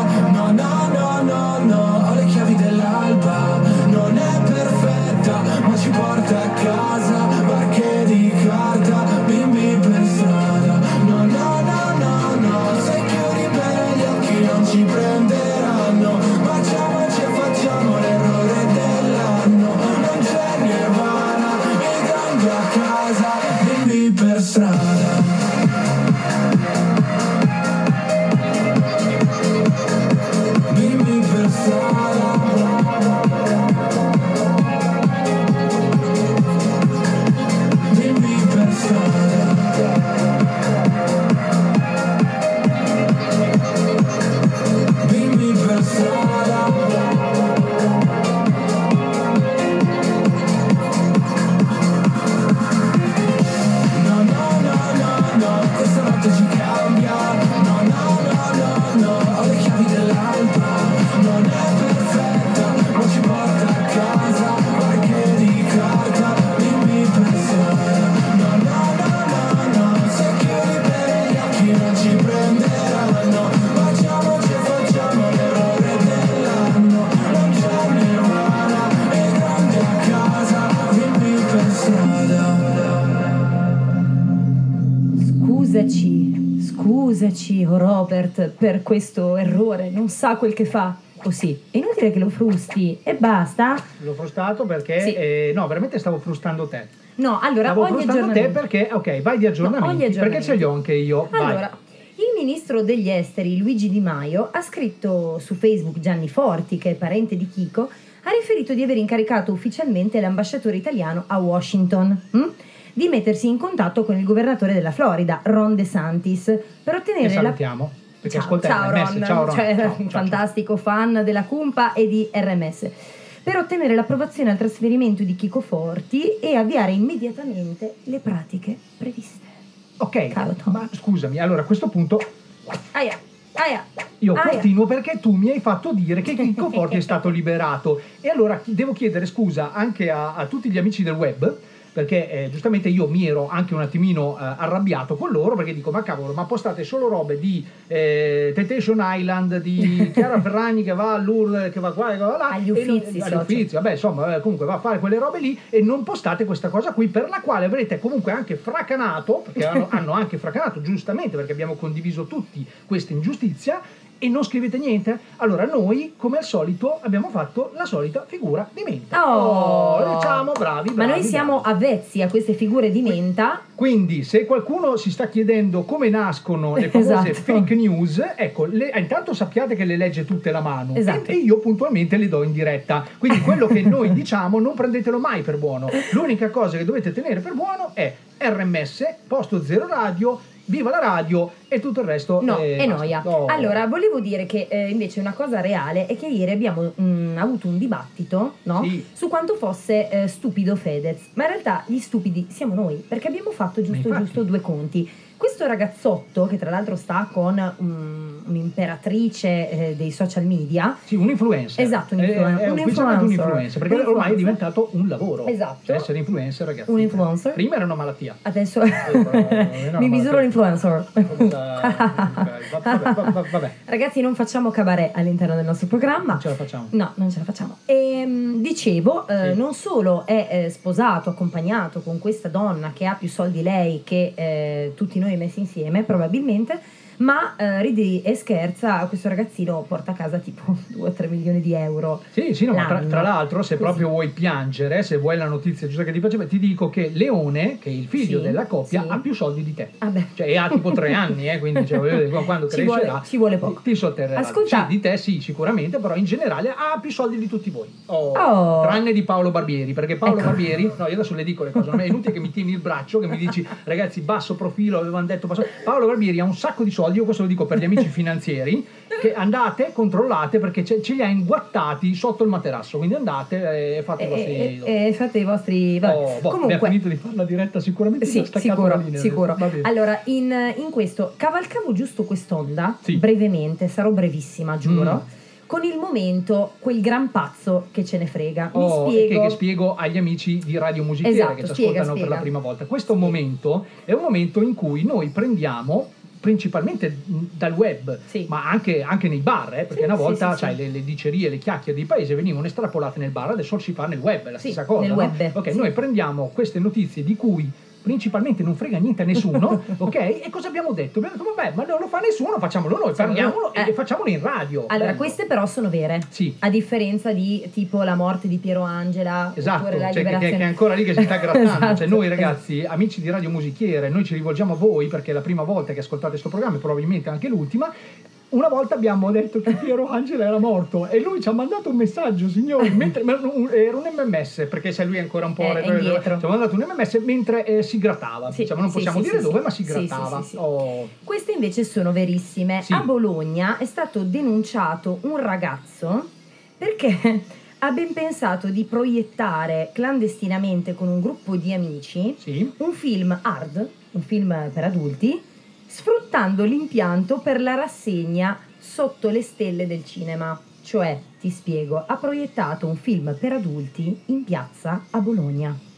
per questo errore, non sa quel che fa. Così, è inutile che lo frusti e basta. L'ho frustato perché... Sì. eh, no, veramente stavo frustando te. No, allora, Stavo ogni frustando te aggiornamento. perché... Ok, vai di aggiornamenti. Perché aggiornamento. ce li ho anche io. Vai. Allora, il ministro degli esteri Luigi Di Maio ha scritto su Facebook Gianni Forti, che è parente di Chico, ha riferito di aver incaricato ufficialmente l'ambasciatore italiano a Washington hm? di mettersi in contatto con il governatore della Florida, Ron DeSantis, per ottenere la salutiamo. Perché Ciao, ascolta ciao RMS. Ron, Ciao Ron. cioè, Ciao, ciao, fantastico fan della Cumpa e di RMS. Per ottenere l'approvazione al trasferimento di Chico Forti e avviare immediatamente le pratiche previste. Ok, ma scusami, allora a questo punto Aia, aia. io aia. continuo perché tu mi hai fatto dire che Chicco Forti è stato liberato e allora devo chiedere scusa anche a, a tutti gli amici del web perché eh, giustamente io mi ero anche un attimino eh, arrabbiato con loro perché dico ma cavolo ma postate solo robe di eh, Temptation Island di Chiara Ferragni che va all'UR che va qua che va là Agli e non- Uffizi, agli. Uffizi vabbè insomma eh, comunque va a fare quelle robe lì e non postate questa cosa qui per la quale avrete comunque anche fracanato perché hanno, hanno anche fracanato giustamente perché abbiamo condiviso tutti questa ingiustizia e non scrivete niente allora noi come al solito abbiamo fatto la solita figura di menta Oh. diciamo bravi, Ma noi bravi, siamo avvezzi a queste figure di menta. quindi, se qualcuno si sta chiedendo come nascono le famose Esatto. fake news, ecco, le- eh, intanto sappiate che le legge tutte la mano Esatto. e, e io puntualmente le do in diretta. Quindi quello che noi diciamo non prendetelo mai per buono. L'unica cosa che dovete tenere per buono è RMS, Posto Zero Radio, Viva la radio e tutto il resto No, è basta. noia. Oh. Allora, volevo dire che eh, invece una cosa reale è che ieri abbiamo mm, avuto un dibattito no? Sì. su quanto fosse eh, stupido Fedez. Ma in realtà gli stupidi siamo noi, perché abbiamo fatto giusto giusto due conti. Questo ragazzotto, che tra l'altro sta con mm, un'imperatrice eh, dei social media, Sì, un influencer. Esatto, un È- influen- è, un ufficialmente un influencer. perché Un ormai è diventato un lavoro. Esatto. Cioè, essere influencer, ragazzi. un influencer. Prima era una malattia. Adesso no, mi ma- misuro l'influencer. Vabbè, vabbè, vabbè. Ragazzi, non facciamo cabaret all'interno del nostro programma. Non ce la facciamo. No, non ce la facciamo. Ehm, dicevo, eh, Sì. non solo è eh, sposato, accompagnato con questa donna che ha più soldi lei che eh, tutti noi messi insieme, probabilmente, ma eh, ridi e scherza, questo ragazzino porta a casa tipo 2-3 milioni di euro. Sì, sì, no, ma tra, tra l'altro, se Così. proprio vuoi piangere, se vuoi la notizia giusta che ti piace, ti dico che Leone, che è il figlio Sì, della coppia, sì. ha più soldi di te. Ah. Cioè, e ha tipo tre anni, eh, quindi cioè, voglio dire, quando Ci crescerà vuole- ci vuole poco. ti, ti sotterrerà. Ascolta- Sì, di te sì, sicuramente, però in generale ha più soldi di tutti voi. Oh, Oh. Tranne di Paolo Barbieri, perché Paolo Ecco. Barbieri, no, io adesso le dico le cose, non è inutile che mi tieni il braccio, che mi dici, ragazzi, basso profilo, avevano detto basso. Paolo Barbieri ha un sacco di soldi, io questo lo dico per gli amici finanzieri, che andate, controllate, perché ce, ce li ha inguattati sotto il materasso, quindi andate e fate i vostri... E, e- e fate i vostri... vabbè. Oh, boh, abbiamo Comunque, finito di fare la diretta sicuramente Sì, sicuro, linea. sicuro. Allora, in, in questo cavalcavo giusto quest'onda, Sì. brevemente, sarò brevissima, giuro. Mm. con il momento, quel gran pazzo che ce ne frega. Mi Oh, spiego. che, che spiego agli amici di Radio Musichiere Esatto, che ci spiega, ascoltano per spiega. la prima volta. Questo momento è un momento in cui noi prendiamo principalmente dal web, ma anche, anche nei bar, eh, perché Sì, una sì, volta sì, sai, sì. Le, le dicerie, le chiacchiere di paese venivano estrapolate nel bar, adesso si fa nel web, è la stessa cosa. no? web, Ok, sì. noi prendiamo queste notizie di cui principalmente non frega niente a nessuno, ok? E cosa abbiamo detto? Abbiamo detto, vabbè, ma non lo fa nessuno, facciamolo noi, parliamolo e- Eh. e facciamolo in radio. Allora, Bello. queste però sono vere. A differenza di tipo la morte di Piero Angela Esatto, oppure la cioè che- che, liberazione. che è ancora lì che si sta grattando. Esatto, Cioè, noi ragazzi, amici di Radio Musichiere, noi ci rivolgiamo a voi perché è la prima volta che ascoltate questo programma e probabilmente anche l'ultima. Una volta abbiamo detto che Piero Angela era morto e lui ci ha mandato un messaggio, signori, mentre, era un MMS, perché se lui è ancora un po' retro- indietro. ci ha mandato un MMS mentre eh, si grattava. diciamo, non sì, possiamo sì, dire sì, dove, sì. ma si Sì, sì, grattava. sì, sì. Oh. Queste invece sono verissime. A Bologna è stato denunciato un ragazzo perché ha ben pensato di proiettare clandestinamente con un gruppo di amici un film hard, un film per adulti, sfruttando l'impianto per la rassegna sotto le stelle del cinema. Cioè, ti spiego, ha proiettato un film per adulti in piazza a Bologna.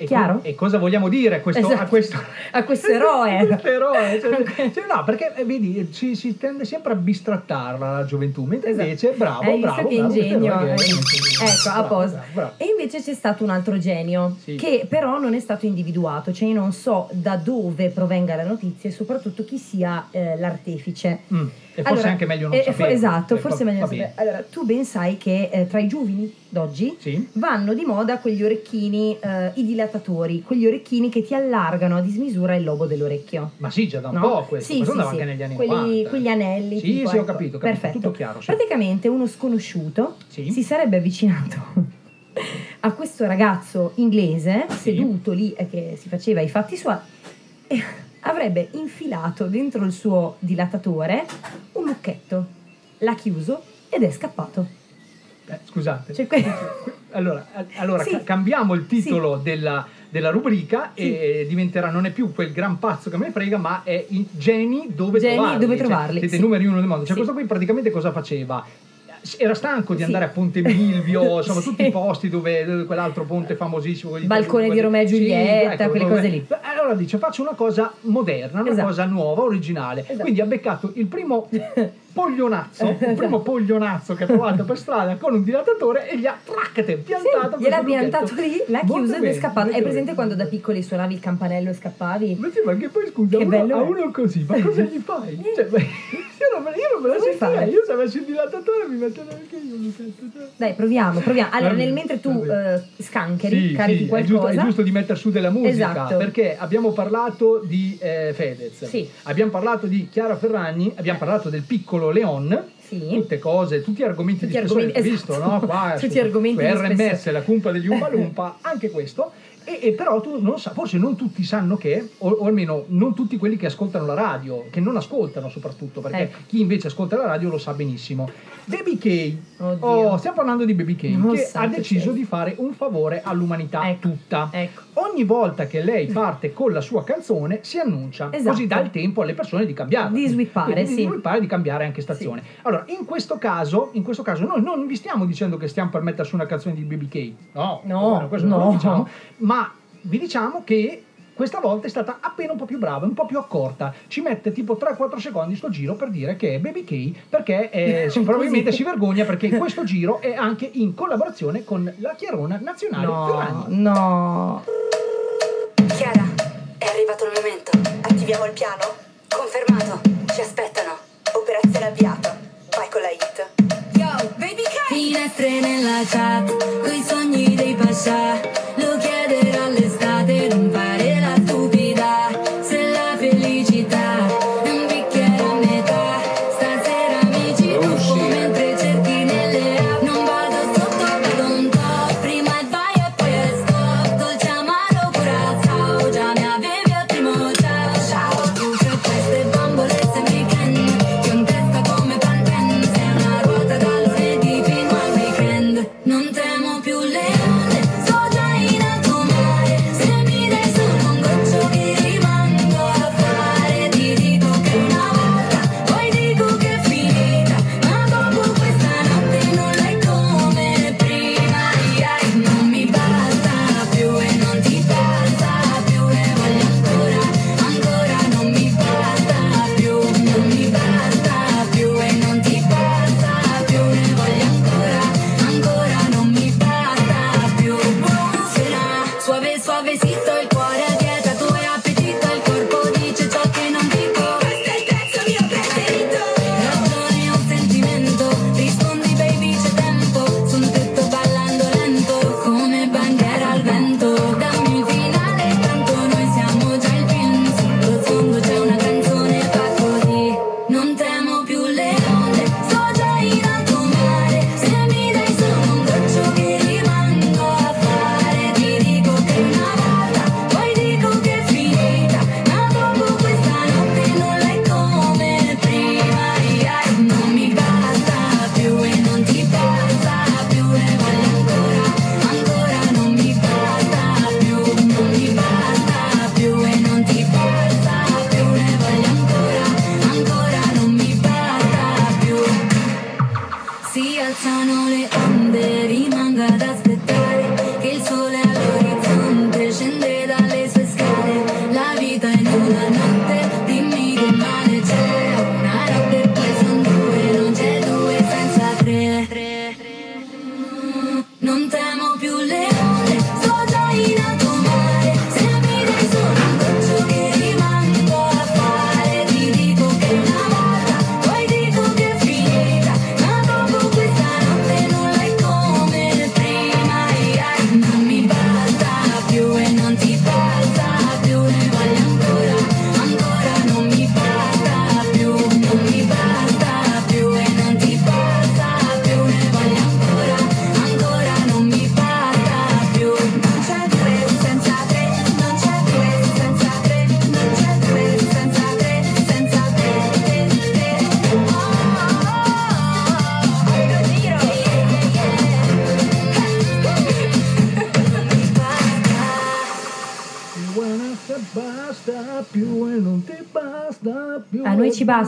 E, Chiaro? e cosa vogliamo dire a questo, a Esatto. questo a questo eroe. Eroe, cioè, cioè, no, perché eh, vedi, ci, si tende sempre a bistrattarla la gioventù, mentre invece bravo, Hai visto bravo, che bravo, questo ingegno? che- Eh, Ecco, a bravo, bravo. E invece c'è stato un altro genio che però non è stato individuato, cioè io non so da dove provenga la notizia e soprattutto chi sia eh, l'artefice. Mm, E forse Allora, anche meglio non eh, saperlo. Esatto, Eh, forse è va- meglio non sapere. Allora, tu ben sai che eh, tra i giovani d'oggi vanno di moda quegli orecchini, eh, i dilatatori, quegli orecchini che ti allargano a dismisura il lobo dell'orecchio. Ma sì, già da un No? po' questo, Sì, sì, andava sì. anche negli anni Quelli- 90. quegli anelli. Sì, tipo, sì, ho ecco. capito, ho capito, Perfetto. tutto chiaro, sì. Praticamente uno sconosciuto si sarebbe avvicinato a questo ragazzo inglese seduto lì e che si faceva i fatti suoi e avrebbe infilato dentro il suo dilatatore un lucchetto, l'ha chiuso ed è scappato. Eh, scusate. Cioè, que- Allora, allora Sì. ca- cambiamo il titolo della, della rubrica e diventerà non è più quel gran pazzo che me ne frega, ma è i geni dove Geni trovarli. dove Cioè, trovarli, siete sì. i numeri uno del mondo. Cioè, Sì. questo qui praticamente cosa faceva? Era stanco di Sì. andare a Ponte Milvio, insomma, Sì. tutti i posti dove dove quell'altro ponte famosissimo. quelli- Balcone di Romeo e Sì, Giulietta, ecco, quelle dove- cose lì. Allora dice: faccio una cosa moderna, una Esatto. cosa nuova, originale. Quindi ha beccato il primo poglionazzo, il primo poglionazzo che ha trovato per strada con un dilatatore e gli ha traccate, piantato. Sì, gliel'ha piantato lì, l'ha Molto chiuso ed è scappato. Hai presente bene. quando da piccoli suonavi il campanello e scappavi? Ma sì, ma che poi scusa, Che uno- a è. uno così, ma cosa gli fai? Cioè, beh, io non me, io non me la sentirei, io se avessi il dilatatore mi metterei anche io. Cioè. Dai, proviamo, proviamo. Allora, nel mentre tu va eh, scancheri, Sì, carichi sì, è qualcosa. giusto, è giusto di mettere su della musica Esatto. perché abbiamo parlato di eh, Fedez, Sì. abbiamo parlato di Chiara Ferragni, abbiamo parlato del piccolo Leon, tutte cose, tutti argomenti Tutti di argomenti- visto, esatto. no? Qua Tutti su, argomenti su RMS, la cumpa degli Umpa Lumpa, anche questo. E, e però tu non sa, forse non tutti sanno che, o, o almeno non tutti quelli che ascoltano la radio, che non ascoltano soprattutto, perché Ecco. chi invece ascolta la radio lo sa benissimo. Baby K, oh, stiamo parlando di Baby K, Oh, che ha deciso cielo. di fare un favore all'umanità Ecco. tutta. Ogni volta che lei parte con la sua canzone si annuncia, Esatto. così dà il tempo alle persone di cambiarla. Di swippare, sì. Di swippare di cambiare anche stazione. Allora, in questo caso, in questo caso noi non vi stiamo dicendo che stiamo per mettere su una canzone di Baby K. No, No, questo no. non lo diciamo, ma vi diciamo che questa volta è stata appena un po' più brava, un po' più accorta. Ci mette tipo 3-4 secondi sto giro per dire che è Baby K perché eh, sì, probabilmente si vergogna perché questo giro è anche in collaborazione con la Chiarona Nazionale No, Ferragni. no. Chiara, è arrivato il momento. Attiviamo il piano? Confermato. Ci aspettano. Operazione avviata. Vai con la hit. Yo, baby Finestre nella chat, coi sogni dei pascià.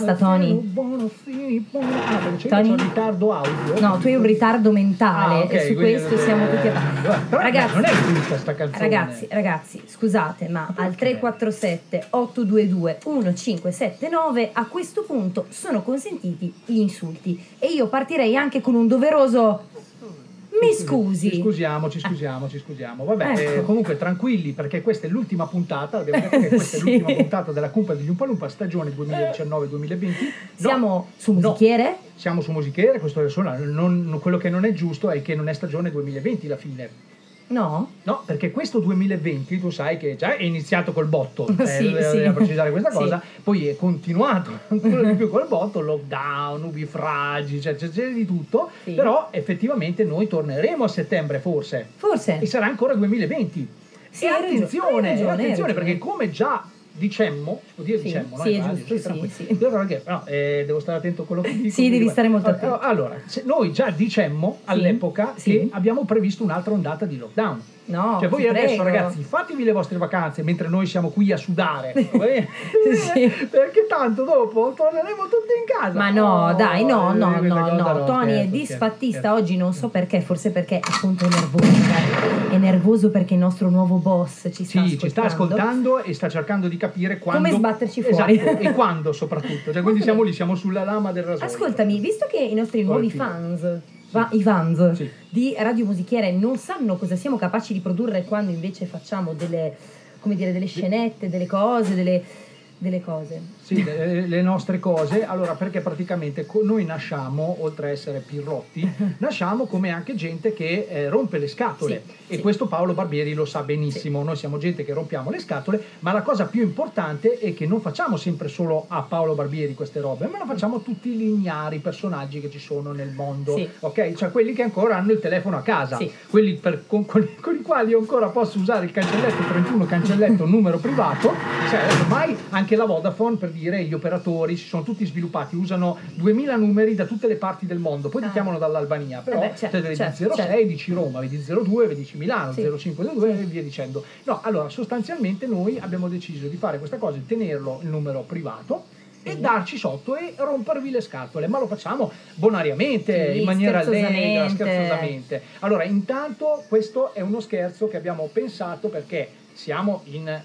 Basta, Tony. Buono, sì, buono. Ah, Tony? un ritardo audio. No, tu hai un ritardo mentale Ah, ok, e su questo siamo tutti a Però Ragazzi, non è giusta sta canzone. Ragazzi, ragazzi, scusate, ma al 347 822 1579 a questo punto sono consentiti gli insulti e io partirei anche con un doveroso mi Ci scusi. scusiamo, ci scusiamo, ci scusiamo. Vabbè, Ecco. eh, comunque tranquilli perché questa è l'ultima puntata. Abbiamo detto che questa Sì. è l'ultima puntata della Cumpa degli Umpalumpa stagione 2019-2020. Siamo su musichiere? Siamo su musichiere, questo non- non- quello che non è giusto è che non è stagione 2020 la fine. No? No, perché questo 2020 tu sai che già è iniziato col botto, eh, Sì, bisogna sì. precisare questa Sì. cosa, poi è continuato ancora di più col botto, lockdown, nubifragi, cioè c'è, c'è di tutto, Sì. però effettivamente noi torneremo a settembre forse. Forse. E sarà ancora 2020. Sì, e attenzione, ragione, attenzione perché come già dicemmo, si può dire Sì, dicemmo, no? sì, è giusto, sì, sì. Perché- no, eh, devo stare attento a quello che dico. Sì, devi stare molto attento. Allora, noi già dicemmo all'epoca che abbiamo previsto un'altra ondata di lockdown. No, Cioè voi adesso prego. ragazzi fatevi le vostre vacanze mentre noi siamo qui a sudare. Sì. Perché tanto dopo torneremo tutti in casa. Ma no, Oh, dai, no, eh, no, no, no. Tony è scherzo, disfattista oggi, non so perché, forse perché appunto è nervoso. È nervoso perché il nostro nuovo boss ci sta Sì, ci sta ascoltando e sta cercando di capire quando. Come sbatterci fuori. Esatto, e quando soprattutto. Cioè, quindi siamo lì, siamo sulla lama del rasoio. Ascoltami, visto che i nostri nuovi fans, va- i fans di Radio Musichiere non sanno cosa siamo capaci di produrre quando invece facciamo delle, come dire, delle scenette, delle cose, delle, delle cose. Sì, le, le nostre cose. Allora, perché praticamente noi nasciamo, oltre a essere pirrotti, nasciamo come anche gente che eh, rompe le scatole. e questo Paolo Barbieri lo sa benissimo. Noi siamo gente che rompiamo le scatole, ma la cosa più importante è che non facciamo sempre solo a Paolo Barbieri queste robe, ma la facciamo a tutti gli ignari personaggi che ci sono nel mondo. Sì. Ok? Cioè quelli che ancora hanno il telefono a casa, Sì. quelli per- con, con- con i quali io ancora posso usare il cancelletto 31 cancelletto numero privato. Cioè, ormai anche la Vodafone per dire gli operatori si sono tutti sviluppati, usano 2000 numeri da tutte le parti del mondo, poi ti chiamano dall'Albania, però Ah. Eh beh, certo, te vedi certo, 06, certo. dici Roma, vedi 02, vedi Milano, Sì. 0522 e via dicendo. No, allora sostanzialmente noi abbiamo deciso di fare questa cosa, di tenerlo il numero privato e darci sotto e rompervi le scatole, ma lo facciamo bonariamente, Sì, in maniera allegra, scherzosamente. Allora, intanto questo è uno scherzo che abbiamo pensato perché siamo in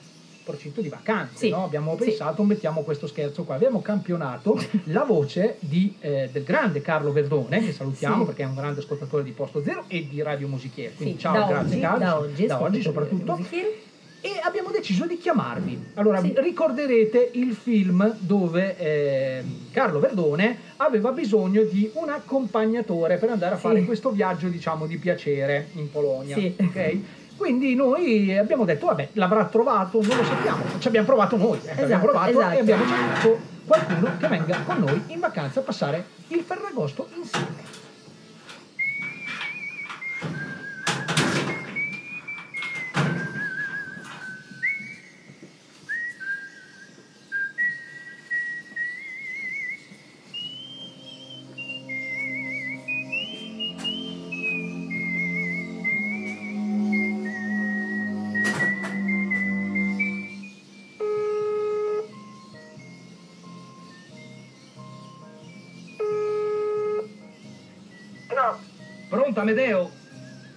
procinto di vacanze, no? abbiamo sì. pensato mettiamo questo scherzo qua, abbiamo campionato la voce di, eh, del grande Carlo Verdone, che salutiamo Sì. perché è un grande ascoltatore di Posto Zero e di Radio Musichiere, quindi Sì, ciao, da grazie oggi, Carlo, da sì, oggi, da oggi soprattutto. E abbiamo deciso di chiamarvi. Allora, ricorderete il film dove eh, Carlo Verdone aveva bisogno di un accompagnatore per andare a fare questo viaggio, diciamo, di piacere in Polonia. Sì. ok? Quindi noi abbiamo detto, vabbè, l'avrà trovato, non lo sappiamo, ci abbiamo provato noi, ecco, abbiamo Esatto, provato esatto. e abbiamo cercato qualcuno che venga con noi in vacanza a passare il Ferragosto insieme. Amedeo?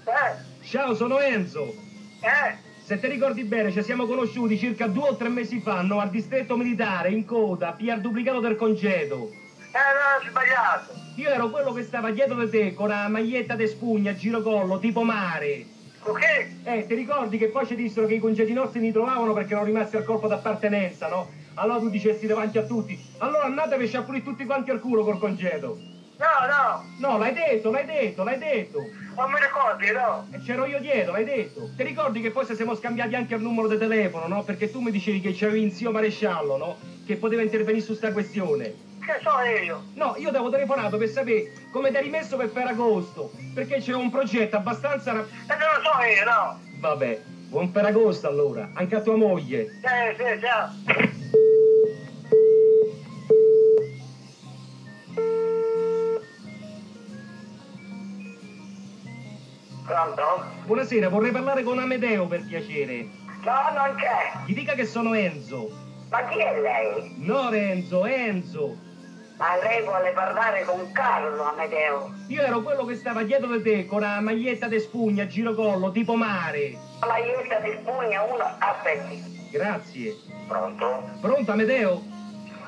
Eh? Ciao, sono Enzo. Eh? Se ti ricordi bene, ci siamo conosciuti circa due o tre mesi fa, no, al distretto militare, in coda, PR duplicato del congedo. Eh, no, ho sbagliato. Io ero quello che stava dietro di te con la maglietta de spugna, girocollo, tipo mare. Ok? Eh, ti ricordi che poi ci dissero che i congedi nostri mi trovavano perché erano rimasti al corpo d'appartenenza, no? Allora tu dicesti davanti a tutti, allora andatevi a sciacquare tutti quanti al culo col congedo. No, no. No, l'hai detto, l'hai detto, l'hai detto. Non mi ricordi, no? E c'ero io dietro, l'hai detto. Ti ricordi che poi ci siamo scambiati anche il numero di telefono, no? Perché tu mi dicevi che c'avevi in zio maresciallo, no? Che poteva intervenire su sta questione. Che so io? No, io ti avevo telefonato per sapere come ti eri messo per Ferragosto. Perché c'è un progetto abbastanza... E non lo so io, no? Vabbè, buon Ferragosto allora, anche a tua moglie. Eh, sì, ciao. Pronto? Buonasera, vorrei parlare con Amedeo per piacere. No, non c'è. Gli dica che sono Enzo. Ma chi è lei? No, Renzo, Enzo. Ma lei vuole parlare con Carlo, Amedeo. Io ero quello che stava dietro di te con la maglietta di spugna girocollo, tipo mare. La maglietta di spugna, uno, aspetti. Grazie. Pronto? Pronto, Amedeo?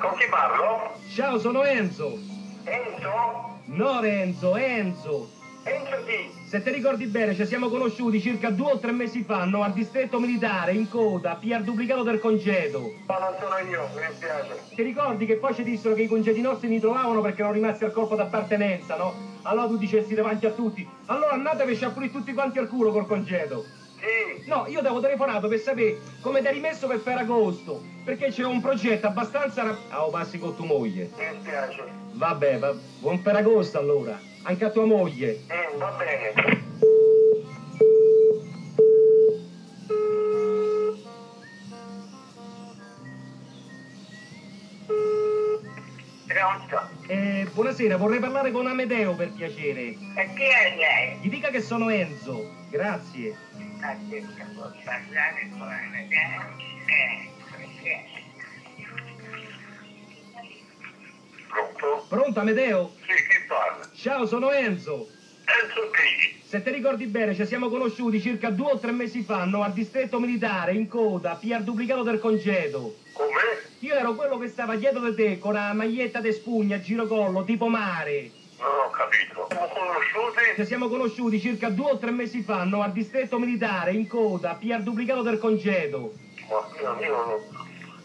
Con chi parlo? Ciao, sono Enzo. Enzo? No, Renzo, Enzo. Enzo chi? Se ti ricordi bene, ci siamo conosciuti circa due o tre mesi fa, no, al distretto militare, in coda, PR duplicato del congedo. Ma non sono io, mi dispiace. Ti ricordi che poi ci dissero che i congedi nostri li trovavano perché erano rimasti al corpo d'appartenenza, no? Allora tu dicessi davanti a tutti, allora andatevi a sciappulire tutti quanti al culo col congedo. No, io avevo telefonato per sapere come ti hai rimesso per Ferragosto, perché c'è un progetto abbastanza... Rap- ah, oh, passi con tua moglie. Mi dispiace. Vabbè, va- buon Ferragosto allora, anche a tua moglie. Mm, va bene. Eh, buonasera, vorrei parlare con Amedeo per piacere. E chi è lei? Gli dica che sono Enzo. Grazie. Può parlare con? Pronto? Pronto, Amedeo? Sì, chi parla? Ciao, sono Enzo. Enzo chi? Se ti ricordi bene, ci siamo conosciuti circa due o tre mesi fa, no, al distretto militare, in coda, PR duplicato del congedo. Come? Io ero quello che stava dietro di te con la maglietta di spugna girocollo, tipo mare. Non ho capito. Siamo conosciuti? Ci siamo conosciuti circa due o tre mesi fa, no, al distretto militare, in coda, PR duplicato del congedo. Ma io, io non,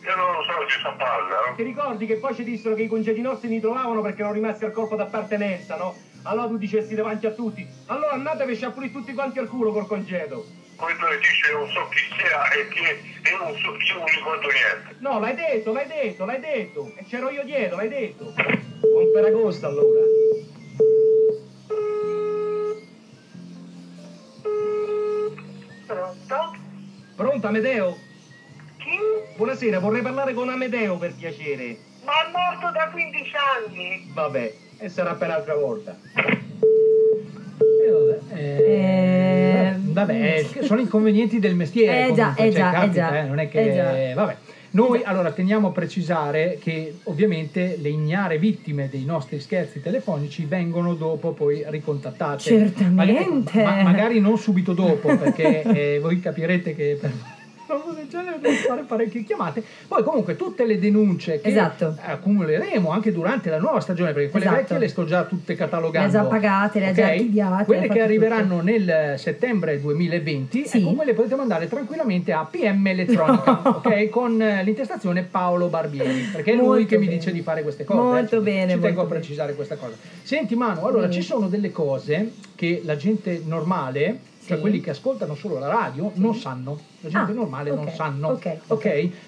io non lo so di sta palla. Ti ricordi che poi ci dissero che i congedi nostri li trovavano perché erano rimasti al corpo d'appartenenza, no? Allora tu dicessi davanti a tutti, allora andatevi a sciappulire tutti quanti al culo col congedo. Come tu dici, non so chi sia e chi e non so, io non ricordo niente. No, l'hai detto, l'hai detto, l'hai detto. E c'ero io dietro, l'hai detto. Buon Ferragosto allora. Pronto? Pronto, Amedeo? Chi? Buonasera, vorrei parlare con Amedeo per piacere. Ma è morto da 15 anni. Vabbè, e sarà per altra volta. Eh, vabbè, sono inconvenienti del mestiere. Eh già, comunque, eh cioè, già, eh capita, già, eh, non è che eh già. vabbè. Noi allora teniamo a precisare che ovviamente le ignare vittime dei nostri scherzi telefonici vengono dopo poi ricontattate. Certamente. Magari, ma- magari non subito dopo, perché eh, voi capirete che per cosa del genere devo fare parecchie chiamate. Poi comunque tutte le denunce che Esatto. accumuleremo anche durante la nuova stagione, perché quelle Esatto. vecchie le sto già tutte catalogando. Le già pagate, le ha già archiviate, Quelle che arriveranno nel settembre 2020, ecco, quelle potete mandare tranquillamente a PM Elettronica, ok? Con eh, l'intestazione Paolo Barbieri, perché è lui che mi bene. dice di fare queste cose. Molto eh, bene, Ci tengo a precisare questa cosa. Senti Manu, allora Bene. ci sono delle cose che la gente normale, cioè quelli che ascoltano solo la radio, non sanno. La gente Ah, normale non ok, sanno. ok, ok?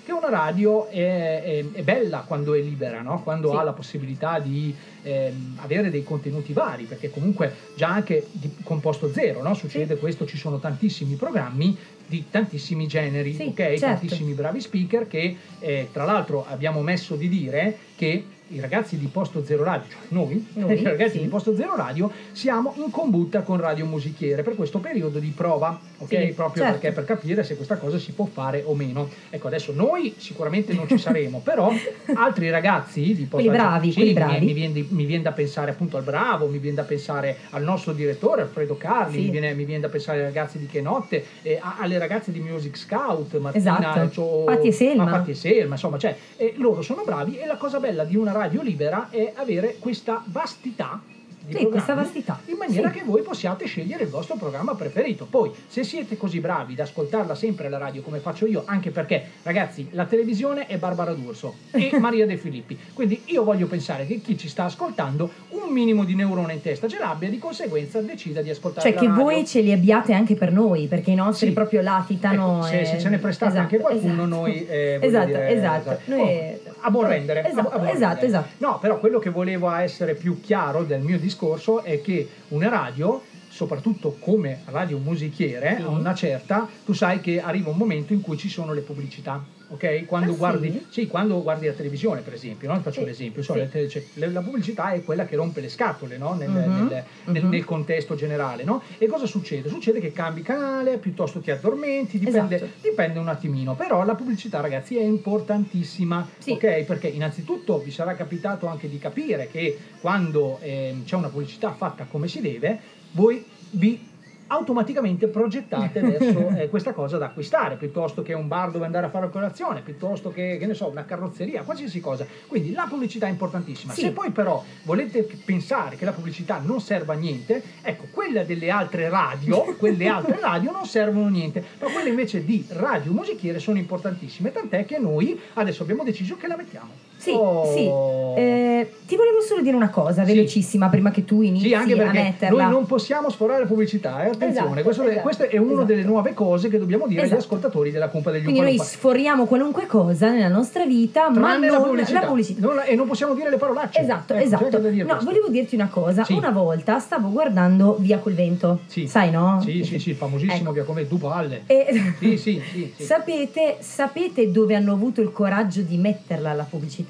Che una radio è, è- è bella quando è libera, no? Quando ha la possibilità di ehm, avere dei contenuti vari, perché comunque già anche di composto zero, no? Succede questo, ci sono tantissimi programmi di tantissimi generi, certo. Tantissimi bravi speaker che eh, tra l'altro abbiamo messo di dire che i ragazzi di Posto Zero Radio, cioè noi, Noi, i ragazzi sì. di Posto Zero Radio, siamo in combutta con Radio Musichiere per questo periodo di prova, ok? Sì, Proprio certo. perché per capire se questa cosa si può fare o meno. Ecco, adesso noi sicuramente non ci saremo, però altri ragazzi di Posto Quelli bravi, sì, quelli mi- bravi. Mi, viene, mi viene da pensare appunto al Bravo, mi viene da pensare al nostro direttore Alfredo Carli, mi, viene, mi viene da pensare ai ragazzi di Che Notte, eh, alle ragazze di Music Scout, Martina, Esatto. c'ho- Patti e Selma. ma Patti e Selma, insomma, cioè, eh, loro sono bravi e la cosa bella di una radio libera è avere questa vastità di Sì, questa vastità. in maniera Sì. che voi possiate scegliere il vostro programma preferito. Poi, se siete così bravi da ascoltarla sempre la radio come faccio io, anche perché, ragazzi, la televisione è Barbara D'Urso e Maria De Filippi. Quindi io voglio pensare che chi ci sta ascoltando un minimo di neurone in testa ce l'abbia, di conseguenza decida di ascoltare Cioè che radio. voi ce li abbiate anche per noi, perché i nostri Sì. proprio latitano. Ecco, se, e- se ce ne prestate Esatto, anche qualcuno, esatto. noi eh, Esatto, dire, esatto. Noi- Oh, a buon rendere. Esatto, a buon esatto, rendere. esatto. No, però quello che volevo essere più chiaro del mio discorso è che una radio soprattutto come radio musichiere, a una certa, tu sai che arriva un momento in cui ci sono le pubblicità. Ok? Quando, Ah, guardi, sì? sì, quando guardi la televisione, per esempio, no? faccio Sì, l'esempio, so, sì. la, te- cioè, le- la pubblicità è quella che rompe le scatole no? nel, Mhm, nel- nel- mhm. nel contesto generale. No? E cosa succede? Succede che cambi canale, piuttosto ti addormenti, dipende, Esatto. dipende un attimino, però la pubblicità ragazzi è importantissima, ok? Perché innanzitutto vi sarà capitato anche di capire che quando ehm, c'è una pubblicità fatta come si deve, voi vi automaticamente progettate verso eh, questa cosa da acquistare piuttosto che un bar dove andare a fare colazione piuttosto che, che ne so una carrozzeria qualsiasi cosa. Quindi la pubblicità è importantissima. Sì. se poi però volete pensare che la pubblicità non serva a niente ecco quella delle altre radio quelle altre radio non servono a niente ma quelle invece di radio musichiere sono importantissime tant'è che noi adesso abbiamo deciso che la mettiamo Sì, Oh. sì. Eh, ti volevo solo dire una cosa velocissima prima che tu inizi Sì, anche a metterla. noi non possiamo sforare pubblicità, eh, attenzione, Esatto, questo, esatto, questa è una delle nuove cose che dobbiamo dire agli Esatto. ascoltatori della Cumpa degli Quindi noi Umpalumpa. sforiamo qualunque cosa nella nostra vita, ma Tranne non la pubblicità. la pubblicità. Non la- e non possiamo dire le parolacce. Esatto, Ecco, esatto. No, questo. volevo dirti una cosa. Sì. Una volta stavo guardando Via col vento. Sai, no? Sì, sì, sì, il famosissimo Ecco. che come due palle. E- Sì, sì, sì. sì. Sapete, sapete dove hanno avuto il coraggio di metterla la pubblicità?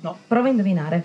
No. Prova a indovinare.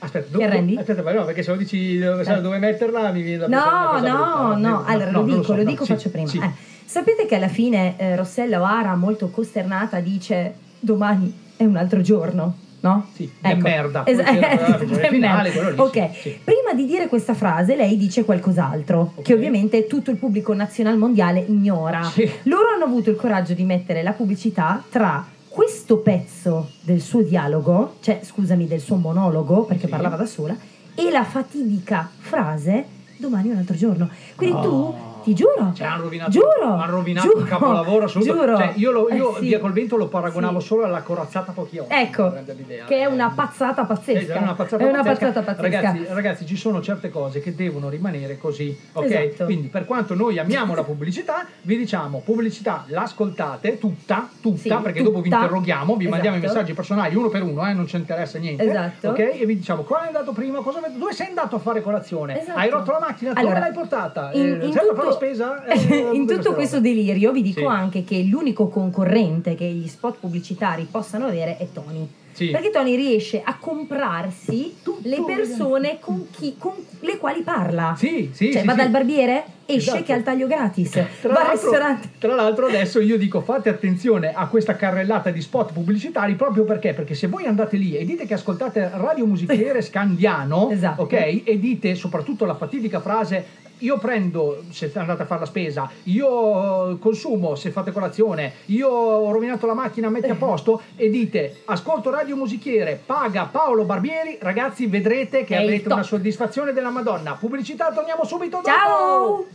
Aspetta, Ti arrendi? Aspetta, ma no, perché se lo dici dove, Eh. dove metterla mi viene da No, no, brutta. no. Allora no, lo dico, so, lo dico, sì, faccio prima. sì. Eh, sapete che alla fine eh, Rossella O'Hara, molto costernata, dice domani è un altro giorno? No? Sì, che merda. Es- Poi c'era la finale, merda. ok, sì, sì. prima di dire questa frase lei dice qualcos'altro che ovviamente tutto il pubblico nazionale mondiale ignora. Loro hanno avuto il coraggio di mettere la pubblicità tra questo pezzo del suo dialogo, cioè scusami del suo monologo perché parlava da sola, e la fatidica frase domani è un altro giorno. Quindi tu, ti giuro, Cioè, hanno rovinato, giuro, hanno rovinato giuro, un capolavoro assoluto. giuro. Cioè, io, lo, io Eh sì. via col vento lo paragonavo solo alla corazzata pochi occhi. Ecco, che è una pazzata pazzesca. È una pazzata È una pazzesca. pazzata pazzesca. Ragazzi, ragazzi, ci sono certe cose che devono rimanere così, ok? Esatto. Quindi per quanto noi amiamo la pubblicità, vi diciamo pubblicità l'ascoltate tutta, tutta, Sì, perché dopo vi tutta. interroghiamo, vi mandiamo i Esatto. messaggi personali uno per uno, eh, non ci interessa niente. Esatto. Ok? E vi diciamo qual è andato prima, cosa dove sei andato a fare colazione? Esatto. Hai rotto la macchina, Allora, dove l'hai portata? in- Eh, in fare tutto- spesa? Eh, in tutto questo delirio vi dico Sì. anche che l'unico concorrente che gli spot pubblicitari possano avere è Tony. Sì. Perché Tony riesce a comprarsi le persone con, chi- con le quali parla. Sì, sì, Cioè sì, va sì. dal barbiere, esce Esatto. che ha il taglio gratis. Tra l'altro, tra l'altro adesso io dico fate attenzione a questa carrellata di spot pubblicitari proprio perché? Perché se voi andate lì e dite che ascoltate Radio Musichiere Scandiano, Esatto. ok? E dite soprattutto la fatidica frase io prendo se andate a fare la spesa, io consumo se fate colazione, io ho rovinato la macchina, metti a posto e dite ascolto Radio Musichiere, paga Paolo Barbieri, ragazzi vedrete che il avrete top. una soddisfazione della Madonna. Pubblicità, torniamo subito dopo. Ciao!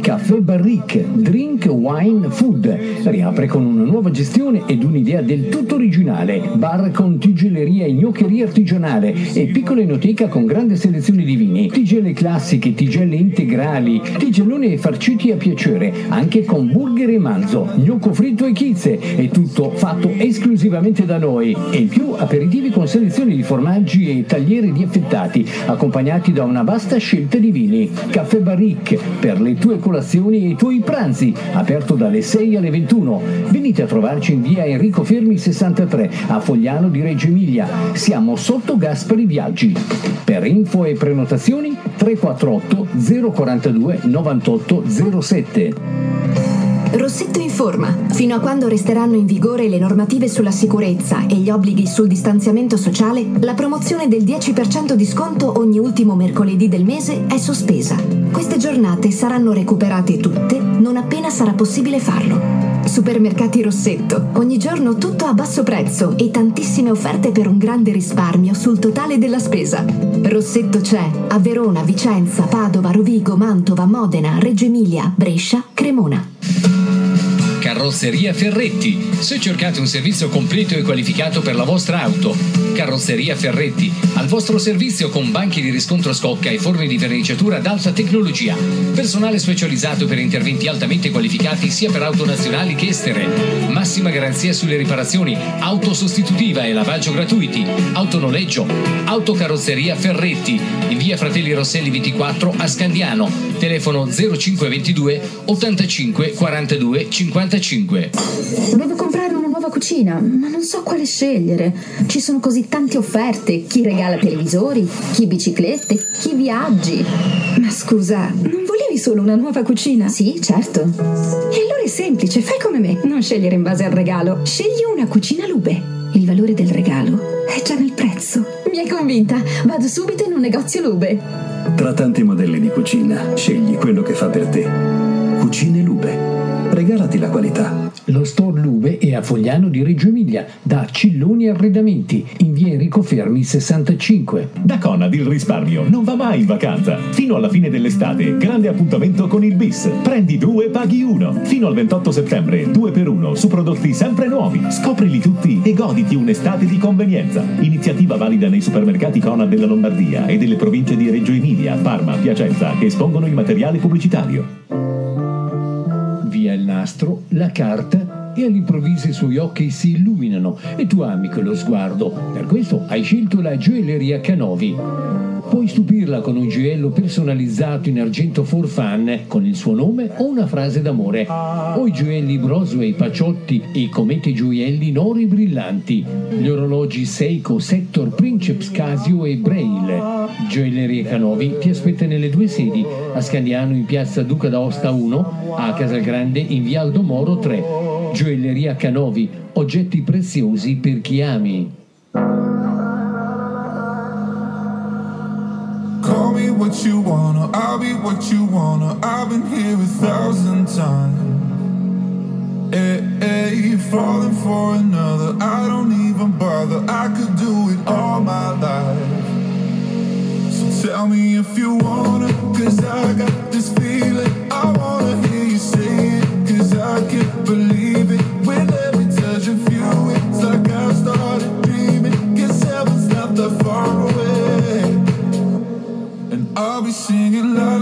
Caffè Barrique, drink, wine, food. Riapre con una nuova gestione ed un'idea del tutto originale. Bar con tigelleria e gnoccheria artigianale e piccola enoteca con grande selezione di vini. Tigelle classiche, tigelle integrali, tigelloni farciti a piacere, anche con burger e manzo, gnocco fritto e chizze. E tutto fatto esclusivamente da noi. E in più aperitivi con selezione di formaggi e tagliere di affettati, accompagnati da una vasta scelta di vini. Caffè Barrique, per le tue colazioni e i tuoi pranzi, aperto dalle 6 alle 21. Venite a trovarci in via Enrico Fermi 63, a Fogliano di Reggio Emilia. Siamo sotto Gaspari Viaggi. Per info e prenotazioni 348 042 98 07. Rossetto informa. Fino a quando resteranno in vigore le normative sulla sicurezza e gli obblighi sul distanziamento sociale, la promozione del 10% di sconto ogni ultimo mercoledì del mese è sospesa. Queste giornate saranno recuperate tutte non appena sarà possibile farlo. Supermercati Rossetto. Ogni giorno tutto a basso prezzo e tantissime offerte per un grande risparmio sul totale della spesa. Rossetto c'è a Verona, Vicenza, Padova, Rovigo, Mantova, Modena, Reggio Emilia, Brescia, Cremona. Carrozzeria Ferretti. Se cercate un servizio completo e qualificato per la vostra auto, Carrozzeria Ferretti, al vostro servizio con banchi di riscontro scocca e forni di verniciatura ad alta tecnologia. Personale specializzato per interventi altamente qualificati sia per auto nazionali che estere. Massima garanzia sulle riparazioni, auto sostitutiva e lavaggio gratuiti, autonoleggio, autocarrozzeria Ferretti, in via Fratelli Rosselli 24 a Scandiano, telefono 0522 85 42 55. Devo comprare una nuova cucina, ma non so quale scegliere. Ci sono così tante offerte. Chi regala televisori, chi biciclette, chi viaggi. Ma scusa, non volevi solo una nuova cucina? Sì, certo. E allora è semplice, fai come me. Non scegliere in base al regalo. Scegli una cucina Lube. Il valore del regalo è già nel prezzo. Mi hai convinta. Vado subito in un negozio Lube. Tra tanti modelli di cucina, scegli quello che fa per te. Cucine Lube. Regalati la qualità. Lo store Lube è a Fogliano di Reggio Emilia, da Cilloni Arredamenti, in via Enrico Fermi 65. Da Conad il risparmio non va mai in vacanza. Fino alla fine dell'estate, grande appuntamento con il bis. Prendi due paghi uno. Fino al 28 settembre, due per uno su prodotti sempre nuovi. Scoprili tutti e goditi un'estate di convenienza. Iniziativa valida nei supermercati Conad della Lombardia e delle province di Reggio Emilia, Parma, Piacenza che espongono il materiale pubblicitario. Nastro, la carta e all'improvviso i suoi occhi si illuminano e tu ami quello sguardo. Per questo hai scelto la gioielleria Canovi. Puoi stupirla con un gioiello personalizzato in argento for fun con il suo nome o una frase d'amore. O i gioielli Brosway, Paciotti i cometi gioielli e brillanti. Gli orologi Seiko, Sector, Princeps, Casio e Braille. Gioielleria Canovi ti aspetta nelle due sedi, a Scandiano in piazza Duca d'Aosta 1, a Casalgrande in via Aldo Moro 3. Gioielleria Canovi, oggetti preziosi per chi ami. Me what you wanna, I'll be what you wanna. I've been here a thousand times. Eh, eh, hey, hey, falling for another, I don't even bother. I could do it all my life. So tell me if you wanna, cause I got you love.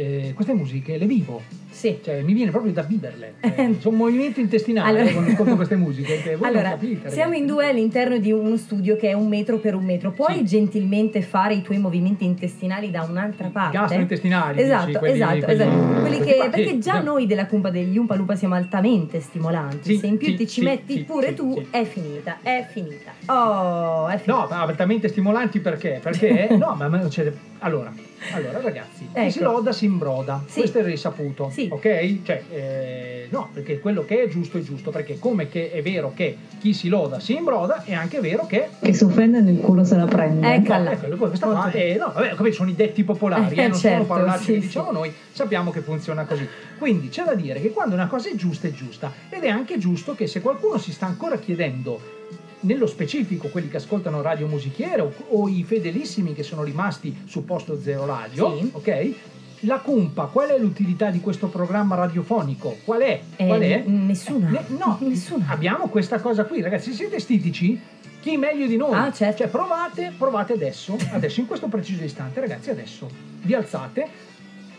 Eh, queste musiche le vivo. Sì. Cioè, mi viene proprio da viverle. Eh, C'è un movimento intestinale Allora- quando ascolto queste musiche. Che voi Allora, capite. siamo in due all'interno di uno studio che è un metro per un metro. Puoi gentilmente fare i tuoi movimenti intestinali da un'altra parte? gastrointestinali, Esatto, dici, quelli- esatto, quelli- esatto. Quelli che, perché sì, già sì. noi della cumpa degli Umpa Lumpa siamo altamente stimolanti. Sì, Se in più sì, ti ci sì, metti sì, pure sì, tu, sì. è finita, è finita. Oh, è finita. No, ma altamente stimolanti perché? Perché, no, ma ma c'è- allora, allora ragazzi, chi Ecco. si loda si imbroda, Sì. questo è il risaputo, Sì. ok? Cioè, eh, no, perché quello che è giusto è giusto, perché come che è vero che chi si loda si imbroda, è anche vero che... Che si offende nel culo se la prende. Eccola. Ecco, questa qua, eh, no, vabbè, come sono i detti popolari, Eh, eh, non certo, sono parolacce sì, che sì. diciamo noi, sappiamo che funziona così. Quindi c'è da dire che quando una cosa è giusta è giusta ed è anche giusto che se qualcuno si sta ancora chiedendo nello specifico quelli che ascoltano Radio Musichiere o, o i fedelissimi che sono rimasti su Posto Zero Radio, Sì. ok? La cumpa, qual è l'utilità di questo programma radiofonico? Qual è? Eh, Qual è? n- Nessuna. Ne- no, abbiamo questa cosa qui, ragazzi. Se siete stitici, chi meglio di noi? Ah, certo. Cioè, provate, provate adesso, adesso, in questo preciso istante, ragazzi, adesso vi alzate,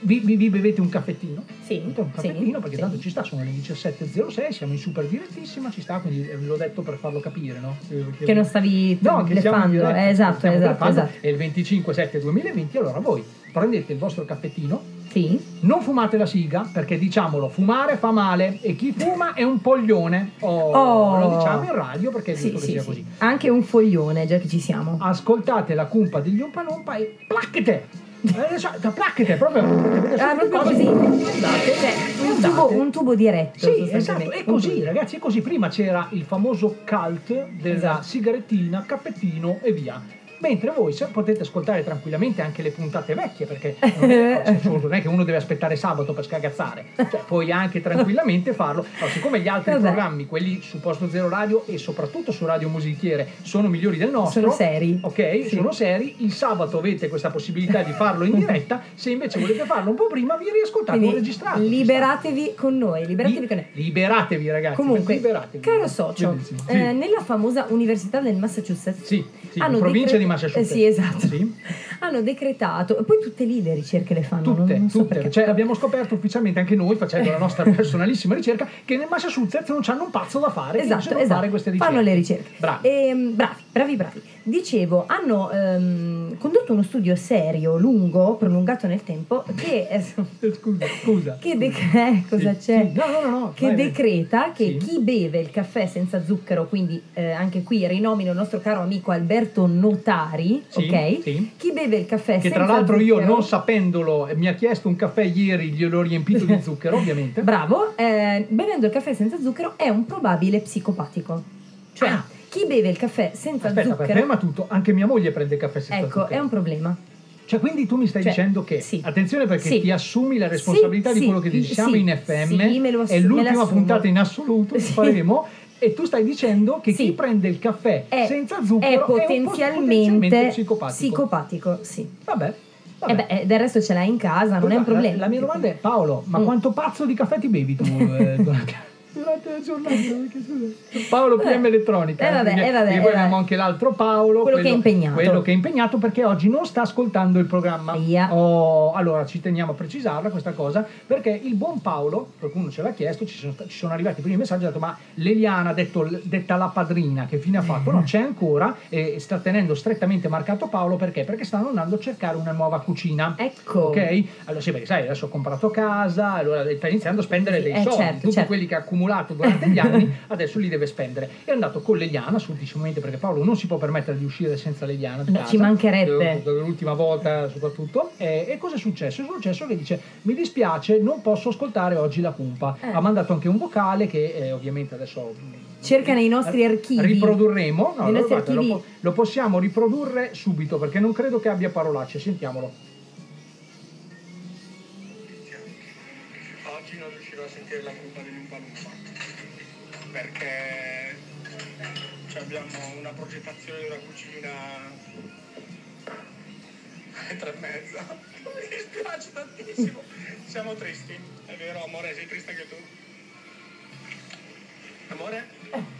vi, vi- vi bevete un caffettino. Sì, un caffettino, perché tanto ci sta, sono le 17.06, siamo in super direttissima, ci sta, quindi eh, l'ho detto per farlo capire, no? Perché- Che non stavi No, che bleffando. diretta, Eh, esatto, esatto, esatto. È il 25 7 2020, allora voi prendete il vostro caffettino, Sì. non fumate la siga, perché diciamolo, fumare fa male e chi fuma è un poglione. Oh, Oh. Lo diciamo in radio perché è Sì, giusto che sì, sia sì. così. Anche un foglione, già che ci siamo. Ascoltate la cumpa degli Umpa Lumpa e placchete! Eh, cioè, da placchete, proprio. Ah, proprio così. Cioè, un tubo, un tubo diretto. Sì, esatto, è così, ragazzi, è così. Prima c'era il famoso cult della Esatto. sigarettina, cappellino e via. Mentre voi potete ascoltare tranquillamente anche le puntate vecchie, perché non è, non è che uno deve aspettare sabato per scagazzare, cioè, puoi anche tranquillamente farlo. Allora, siccome gli altri Vabbè. programmi, quelli su Posto Zero Radio e soprattutto su Radio Musichiere, sono migliori del nostro, Sono seri. ok? Sì. Sono seri. Il sabato avete questa possibilità di farlo in diretta. Se invece volete farlo un po' prima, vi riascoltate o Quindi registrate. liberatevi con noi, liberatevi con noi. Liberatevi, ragazzi. Comunque, liberatevi. caro socio, Bellissimo. Sì. eh, nella famosa Università del Massachusetts, Sì, sì, hanno provincia decre- di Massachusetts. eh, sì, esatto. Sì. hanno decretato, e poi tutte lì le ricerche le fanno. Tutte, non, non so tutte. perché. Cioè, abbiamo scoperto ufficialmente anche noi, facendo la nostra personalissima ricerca, che nel Massachusetts non c'hanno un pazzo da fare. Esatto, esatto. fare queste ricerche. Fanno le ricerche. Bravi. Ehm, bravi, bravi, bravi. Dicevo, hanno ehm, condotto uno studio serio, lungo, prolungato nel tempo, che, eh, Scusa, scusa. che dec- eh, Sì, sì. No, no, no, no. che decreta che Sì. chi beve il caffè senza zucchero, quindi eh, anche qui rinomino il nostro caro amico Alberto Notari, ok? Chi beve il caffè Che senza tra l'altro io, zucchero- non sapendolo, mi ha chiesto un caffè ieri, gliel'ho riempito di zucchero, ovviamente. Bravo, eh, bevendo il caffè senza zucchero è un probabile psicopatico. Cioè, chi beve il caffè senza. Aspetta, zucchero, ferma tutto. Anche mia moglie prende il caffè senza ecco, zucchero. è un problema. Cioè, quindi tu mi stai Cioè, dicendo che, sì. attenzione perché Sì. ti assumi la responsabilità Sì, di quello che dici. Siamo sì, in FM, assu- è l'ultima puntata in assoluto che faremo. E tu stai dicendo che chi prende il caffè È, senza è zucchero è, un po' potenzialmente, psicopatico. psicopatico, sì. Vabbè. E beh, eh, del resto ce l'hai in casa, non è un La- problema. La, mia domanda è, Paolo, ma Mm. quanto pazzo di caffè ti bevi tu eh, durante, la giornata? Scusa. Paolo PM Elettronica. Eh, vabbè, eh, vabbè, eh, poi abbiamo anche l'altro Paolo. Quello che è impegnato. Quello che è impegnato perché oggi non sta ascoltando il programma. Oh, allora, ci teniamo a precisarla questa cosa, perché il buon Paolo, qualcuno ce l'ha chiesto, ci sono, ci sono arrivati i primi messaggi, ha detto, ma Leliana, detto, detta la padrina, che fine ha fatto? No, c'è ancora e sta tenendo strettamente marcato Paolo perché? Perché stanno andando a cercare una nuova cucina. Ecco. Ok? Allora sì, perché sai, adesso ho comprato casa, allora sta iniziando a spendere dei eh, soldi, certo, tutti certo. quelli che ha accumulato durante gli anni, adesso li deve spendere. È andato con Leliana, suddicimamente, perché Paolo non si può permettere di uscire senza Leliana di No, ci mancherebbe. Eh, L'ultima volta soprattutto. E, e cosa è successo? È successo che dice, mi dispiace, non posso ascoltare oggi la cumpa. Eh. Ha mandato anche un vocale che eh, ovviamente adesso... Cerca nei nostri archivi. Riprodurremo, no, nostri guarda, lo, archivi. po- lo possiamo riprodurre subito perché non credo che abbia parolacce. Sentiamolo. Abbiamo una progettazione di una cucina tre e mezza. Mi dispiace tantissimo. Siamo tristi, è vero amore, sei triste anche tu? Amore?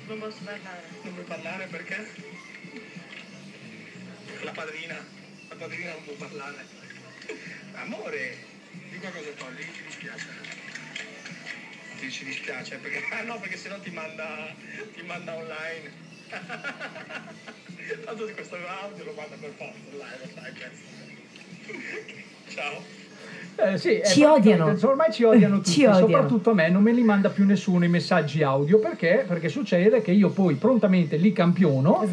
Non posso parlare. Non vuoi parlare perché? La padrina, la padrina non può parlare. Amore, di qualcosa togli, ti dispiace. ti, ci dispiace, perché, ah, no, perché sennò ti manda, ti manda online. Tanto di questo audio lo manda per forza cazzo. Ciao. Eh, sì, è Ci odiano. Ormai ci odiano tutti, Ci odiano. soprattutto a me, non me li manda più nessuno i messaggi audio perché? Perché succede che io poi prontamente li campiono e,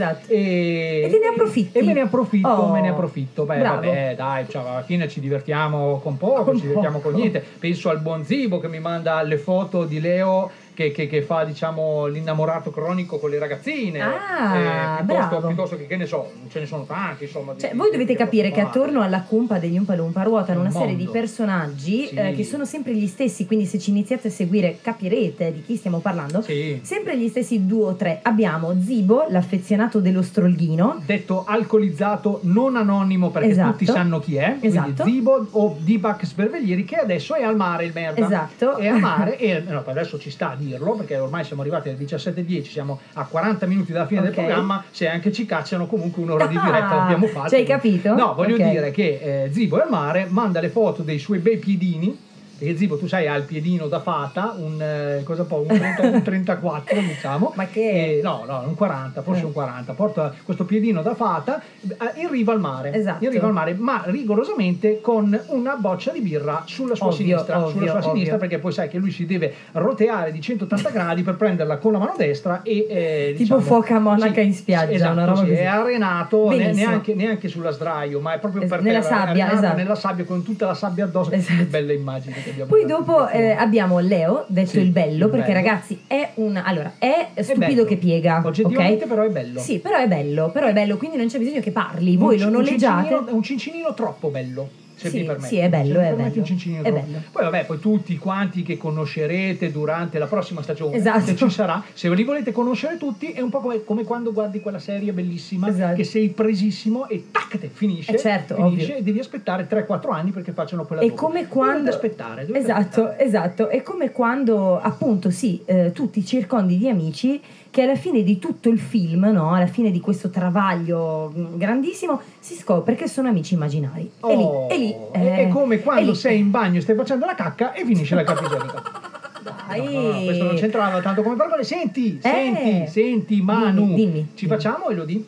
E te ne approfitti. E me ne approfitto, Oh, me ne approfitto. Beh, bravo. vabbè, dai, cioè, alla fine ci divertiamo con poco, Con ci divertiamo con poco. niente. Penso al buon Zibo che mi manda le foto di Leo che, che- che fa, diciamo, l'innamorato cronico con le ragazzine. Ah, eh, piuttosto, piuttosto che, che ne so, ce ne sono tanti, insomma. di- Cioè, di- voi dovete di- capire che di- attorno alla cumpa degli Umpa Lumpa ruotano Un una serie di personaggi Sì. eh, che sono sempre gli stessi, quindi se ci iniziate a seguire capirete di chi stiamo parlando. Sì. Sempre gli stessi due o tre. Abbiamo Zibo, l'affezionato dello strolghino. detto alcolizzato non anonimo perché Esatto. tutti sanno chi è Esatto. Zibo o Dibac Sberveglieri che adesso è al mare il merda Esatto. è al mare e no, adesso ci sta a dirlo perché ormai siamo arrivati alle 17.10 siamo a 40 minuti dalla fine Ok. del programma se anche ci cacciano comunque un'ora di Ah, diretta l'abbiamo fatta hai capito? no voglio Ok. dire che eh, Zibo è al mare manda le foto dei suoi bei piedini perché Zibo tu sai ha il piedino da fata un, eh, cosa può, un, 30 un 34 diciamo Ma che- Eh, no no un 40 forse Eh. un 40 porta questo piedino da fata eh, in riva al mare Esatto. in riva al mare ma rigorosamente con una boccia di birra sulla sua Ovvio, sinistra ovvio, sulla sua ovvio. sinistra perché poi sai che lui si deve roteare di 180 gradi per prenderla con la mano destra e eh, Tipo diciamo, foca monaca in spiaggia, esatto, una roba sì, così. è arenato ne- neanche, neanche sulla sdraio ma è proprio Es- per nella terra, è sabbia, esatto. nella sabbia con tutta la sabbia addosso che bella immagine Poi dopo eh, abbiamo Leo, detto Sì, il bello, perché bello. ragazzi è un... Allora, è stupido bello. che piega, Oggettivamente ok? però è bello. Sì, però è bello, però è bello, quindi non c'è bisogno che parli, voi Un lo un noleggiate. cincinino- È un cincinino troppo bello. Se Sì, mi permetti. sì, è bello, è bello. È bello. Poi vabbè, poi tutti quanti che conoscerete durante la prossima stagione, Esatto. se ci sarà, se li volete conoscere tutti, è un po' come, come quando guardi quella serie bellissima che sei presissimo e tac, te finisce, Eh, certo, finisce ovvio. e devi aspettare 3-4 anni perché facciano quella dopo. come quando aspettare, Esatto, esatto, è come quando appunto sì, eh, tu ti circondi di amici che alla fine di tutto il film, no, alla fine di questo travaglio mh, grandissimo, si scopre che sono amici immaginari. e lì, Oh, e lì è- eh, è come quando sei in bagno e stai facendo la cacca e finisce la. Dai. No, no, questo non c'entrava tanto come parole. Senti, Eh. senti, senti, Manu. Dimmi, dimmi. Ci facciamo Elodie?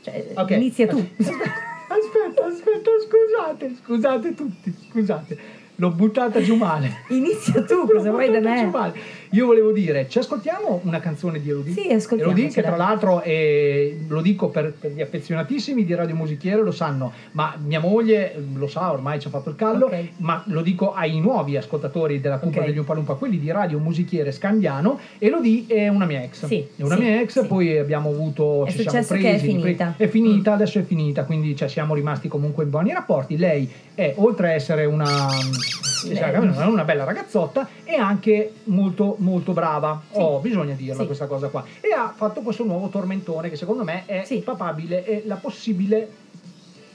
Cioè, Ok. Inizia tu. Aspetta, aspetta, scusate, scusate tutti, scusate. L'ho buttata giù male. Inizia tu, cosa vuoi da buttata giù me? male. Io volevo dire, ci ascoltiamo una canzone di Elodie? Sì, ascoltiamocela. Elodie che tra l'altro, è- lo dico per, per gli affezionatissimi di Radio Musichiere, lo sanno, ma mia moglie eh, lo sa, ormai ci ha fatto il callo, Ok. ma lo dico ai nuovi ascoltatori della Cumpa Ok. degli Umpalumpa, quelli di Radio Musichiere Scandiano, Elodie è una mia ex. Sì, è una sì, mia ex, poi abbiamo avuto... È ci siamo successo che presi, è di pre- finita. è finita, adesso è finita, quindi cioè, siamo rimasti comunque in buoni rapporti. Lei è, oltre a essere una, cioè, una bella ragazzotta, è anche molto molto brava. Oh, bisogna dirla Sì. questa cosa qua. E ha fatto questo nuovo tormentone che secondo me è papabile, è la possibile...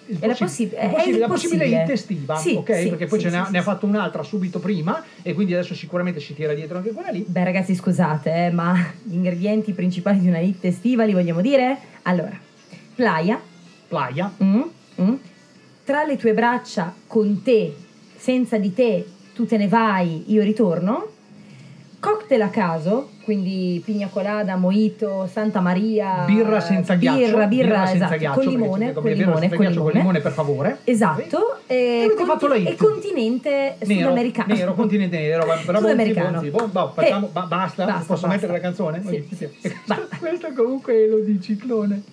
il È la possi- possi- è la possibile possibile. hit estiva, Sì, ok? sì, Perché poi sì, ce ne, ha, sì, ne ha sì. fatto un'altra subito prima e quindi adesso sicuramente si tira dietro anche quella lì. Beh ragazzi scusate, eh, ma gli ingredienti principali di una hit estiva li vogliamo dire? Allora, playa. Playa. Mm, mm. Tra le tue braccia, con te, senza di te, tu te ne vai, io ritorno. Cocktail a caso, quindi pigna colada, mojito, Santa Maria. Birra senza ghiaccio. Birra, birra, senza esatto, ghiaccio, con limone, con birra limone, con ghiaccio, limone. con limone per favore. Esatto, e, fatto la hit. e continente Nero, sudamericano. nero, continente nero, bravo, Sudamericano. Bonzi, Bonzi, boh, facciamo- Eh, ba- basta, basta, posso basta. mettere la canzone? Sì, Sì, sì. Questo comunque lo di ciclone.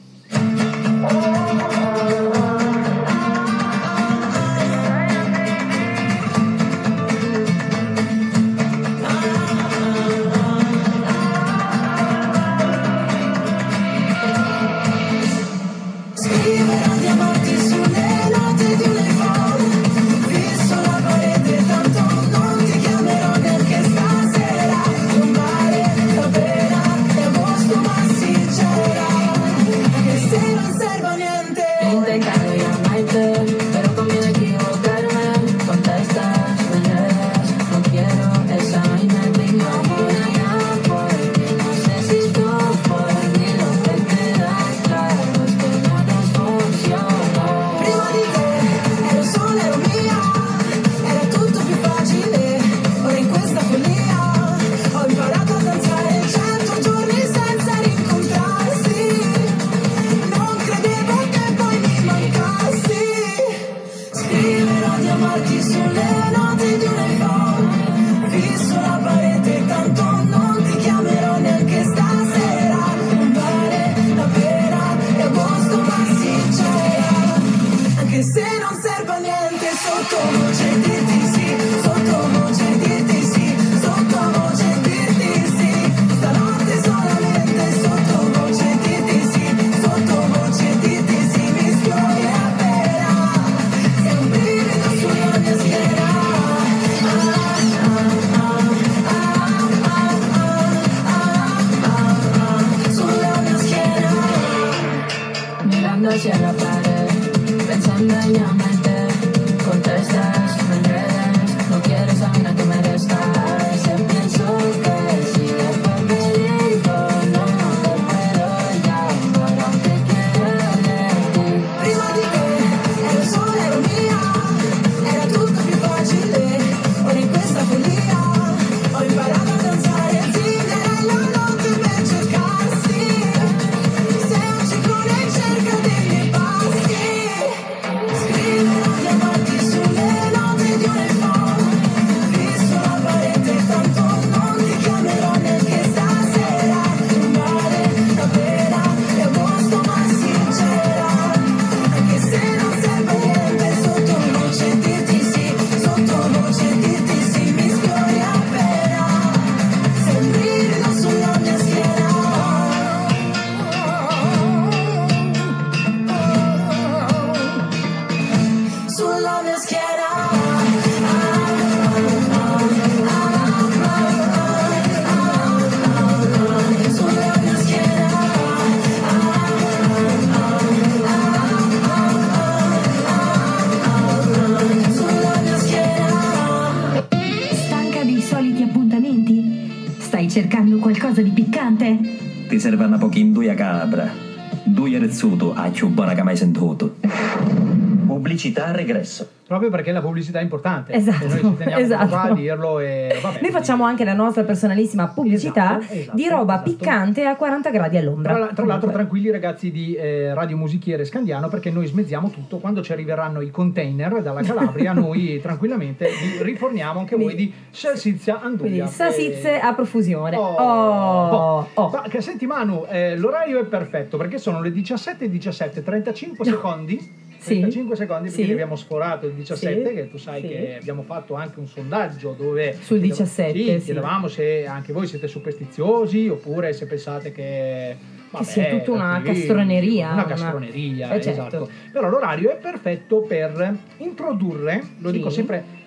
Proprio perché la pubblicità è importante. Esatto, E noi ci teniamo esatto. qua a dirlo e vabbè. Noi facciamo anche la nostra personalissima pubblicità Esatto, esatto, di roba esatto. piccante a 40 gradi all'ombra. Tra, tra l'altro tranquilli ragazzi di eh, Radio Musichiere Scandiano perché noi smezziamo tutto quando ci arriveranno i container dalla Calabria noi tranquillamente vi riforniamo anche voi di salsiccia Quindi anduia salsizze a profusione. Oh, Oh, oh. Ma che senti Manu, eh, l'orario è perfetto perché sono le 17 e 17, 35 secondi. Sì. 35 secondi perché Sì. abbiamo sforato il 17 Sì. che tu sai Sì. che abbiamo fatto anche un sondaggio dove Sul chiedev- 17, sì, sì. chiedevamo se anche voi siete superstiziosi oppure se pensate che vabbè, sia tutta una tranquilli, castroneria, una una- castroneria Eh, certo. esatto però l'orario è perfetto per introdurre lo Sì. dico sempre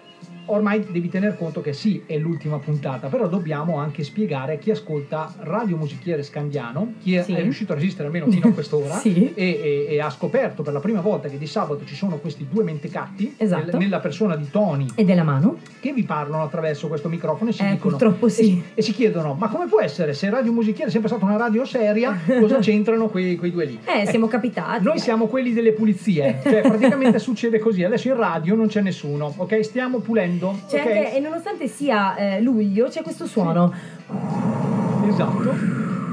ormai devi tener conto che sì, è l'ultima puntata, però dobbiamo anche spiegare a chi ascolta Radio Musichiere Scandiano, chi è, Sì. è riuscito a resistere almeno fino a quest'ora Sì. e, e- e ha scoperto per la prima volta che di sabato ci sono questi due mentecatti Esatto. nel- nella persona di Tony E della mano? che vi parlano attraverso questo microfono e si Eh, dicono sì. e si, e si chiedono ma come può essere se Radio Musichiere è sempre stata una radio seria cosa c'entrano quei, quei due lì Eh, siamo capitati. noi siamo quelli delle pulizie, cioè praticamente succede così. Adesso in radio non c'è nessuno, ok? Stiamo pulendo. C'è ok? anche- e nonostante sia eh, luglio, c'è questo suono. Esatto,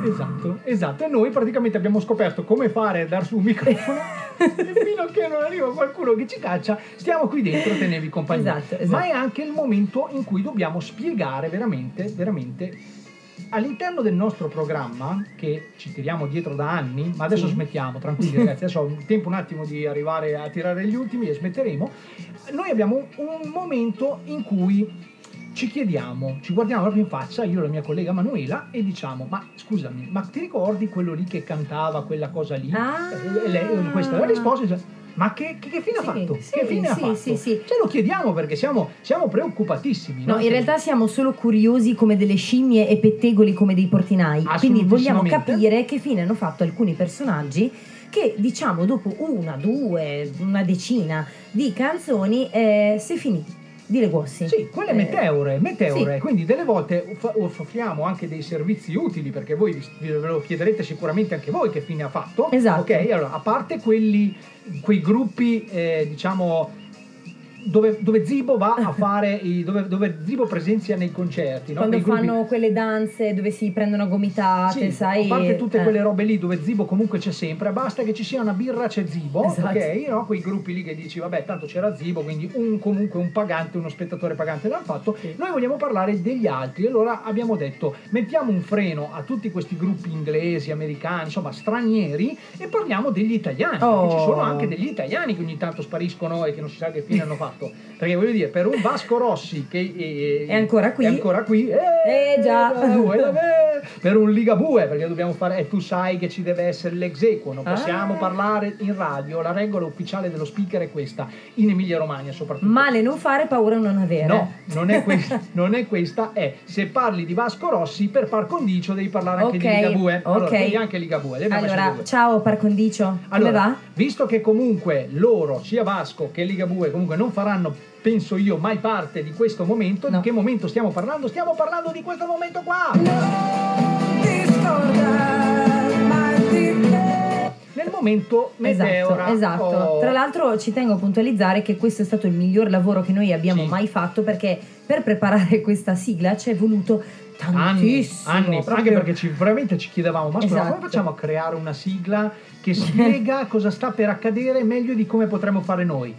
esatto, esatto. E noi praticamente abbiamo scoperto come fare a dar su un microfono. e fino a che non arriva qualcuno che ci caccia, stiamo qui dentro a tenervi compagnia. Esatto, esatto. Ma è anche il momento in cui dobbiamo spiegare veramente, veramente. All'interno del nostro programma, che ci tiriamo dietro da anni, ma adesso Sì. smettiamo, tranquilli ragazzi, adesso ho il tempo un attimo di arrivare a tirare gli ultimi e smetteremo. Noi abbiamo un momento in cui ci chiediamo, ci guardiamo proprio in faccia, io e la mia collega Manuela, e diciamo: Ma scusami, ma ti ricordi quello lì che cantava quella cosa lì? Ah. Lei, questa è la risposta. Ma che, che- che fine ha Sì, fatto? sì, che fine ha sì, fatto? sì, sì. Ce lo chiediamo perché siamo, siamo preoccupatissimi. No, no? in realtà siamo solo curiosi come delle scimmie e pettegoli come dei portinai. Quindi vogliamo capire che fine hanno fatto alcuni personaggi che, diciamo, dopo una, due, una decina di canzoni, eh, si è finiti. Dire guossi. Sì, quelle Eh, meteore, meteore. sì. Quindi delle volte offriamo anche dei servizi utili perché voi ve lo chiederete sicuramente anche voi che fine ha fatto. Esatto. Ok, allora, a parte quelli, quei gruppi, eh, diciamo, dove, dove Zibo va a fare, i, dove, dove Zibo presenzia nei concerti, no? Quando gruppi- fanno quelle danze dove si prendono gomitate, Sì, sai? a parte tutte eh. quelle robe lì dove Zibo comunque c'è sempre, basta che ci sia una birra c'è Zibo, Esatto. ok? No? Quei gruppi lì che dici, vabbè, tanto c'era Zibo, quindi un, comunque un pagante, uno spettatore pagante l'hanno fatto. Noi vogliamo parlare degli altri, allora abbiamo detto, mettiamo un freno a tutti questi gruppi inglesi, americani, insomma, stranieri e parliamo degli italiani, Oh. ci sono anche degli italiani che ogni tanto spariscono e che non si sa che fine hanno fatto. Fatto. Perché voglio dire, per un Vasco Rossi che eh, È ancora qui. è ancora qui, eh, Eh già. ve- per un Ligabue, perché dobbiamo fare, e tu sai che ci deve essere l'exequo, non possiamo Ah. parlare in radio, la regola ufficiale dello speaker è questa, in Emilia Romagna soprattutto. Male non fare, paura non avere. No, non è, questa, non è questa, è se parli di Vasco Rossi per par condicio devi parlare anche Ok, di Ligabue. Allora, ok. anche Ligabue. Allora, ciao par condicio. Come Allora, va? visto che comunque loro, sia Vasco che Ligabue, comunque non faranno, penso io, mai parte di questo momento, di che momento stiamo parlando? Stiamo parlando di questo momento qua! Nel momento meteora. Esatto, esatto. Oh. Tra l'altro ci tengo a puntualizzare che questo è stato il miglior lavoro che noi abbiamo mai fatto perché per preparare questa sigla ci è voluto anni, tantissimo. anni, proprio- anche perché ci, veramente ci chiedevamo, ma scusa, Esatto. come facciamo a creare una sigla che spiega cosa sta per accadere meglio di come potremmo fare noi?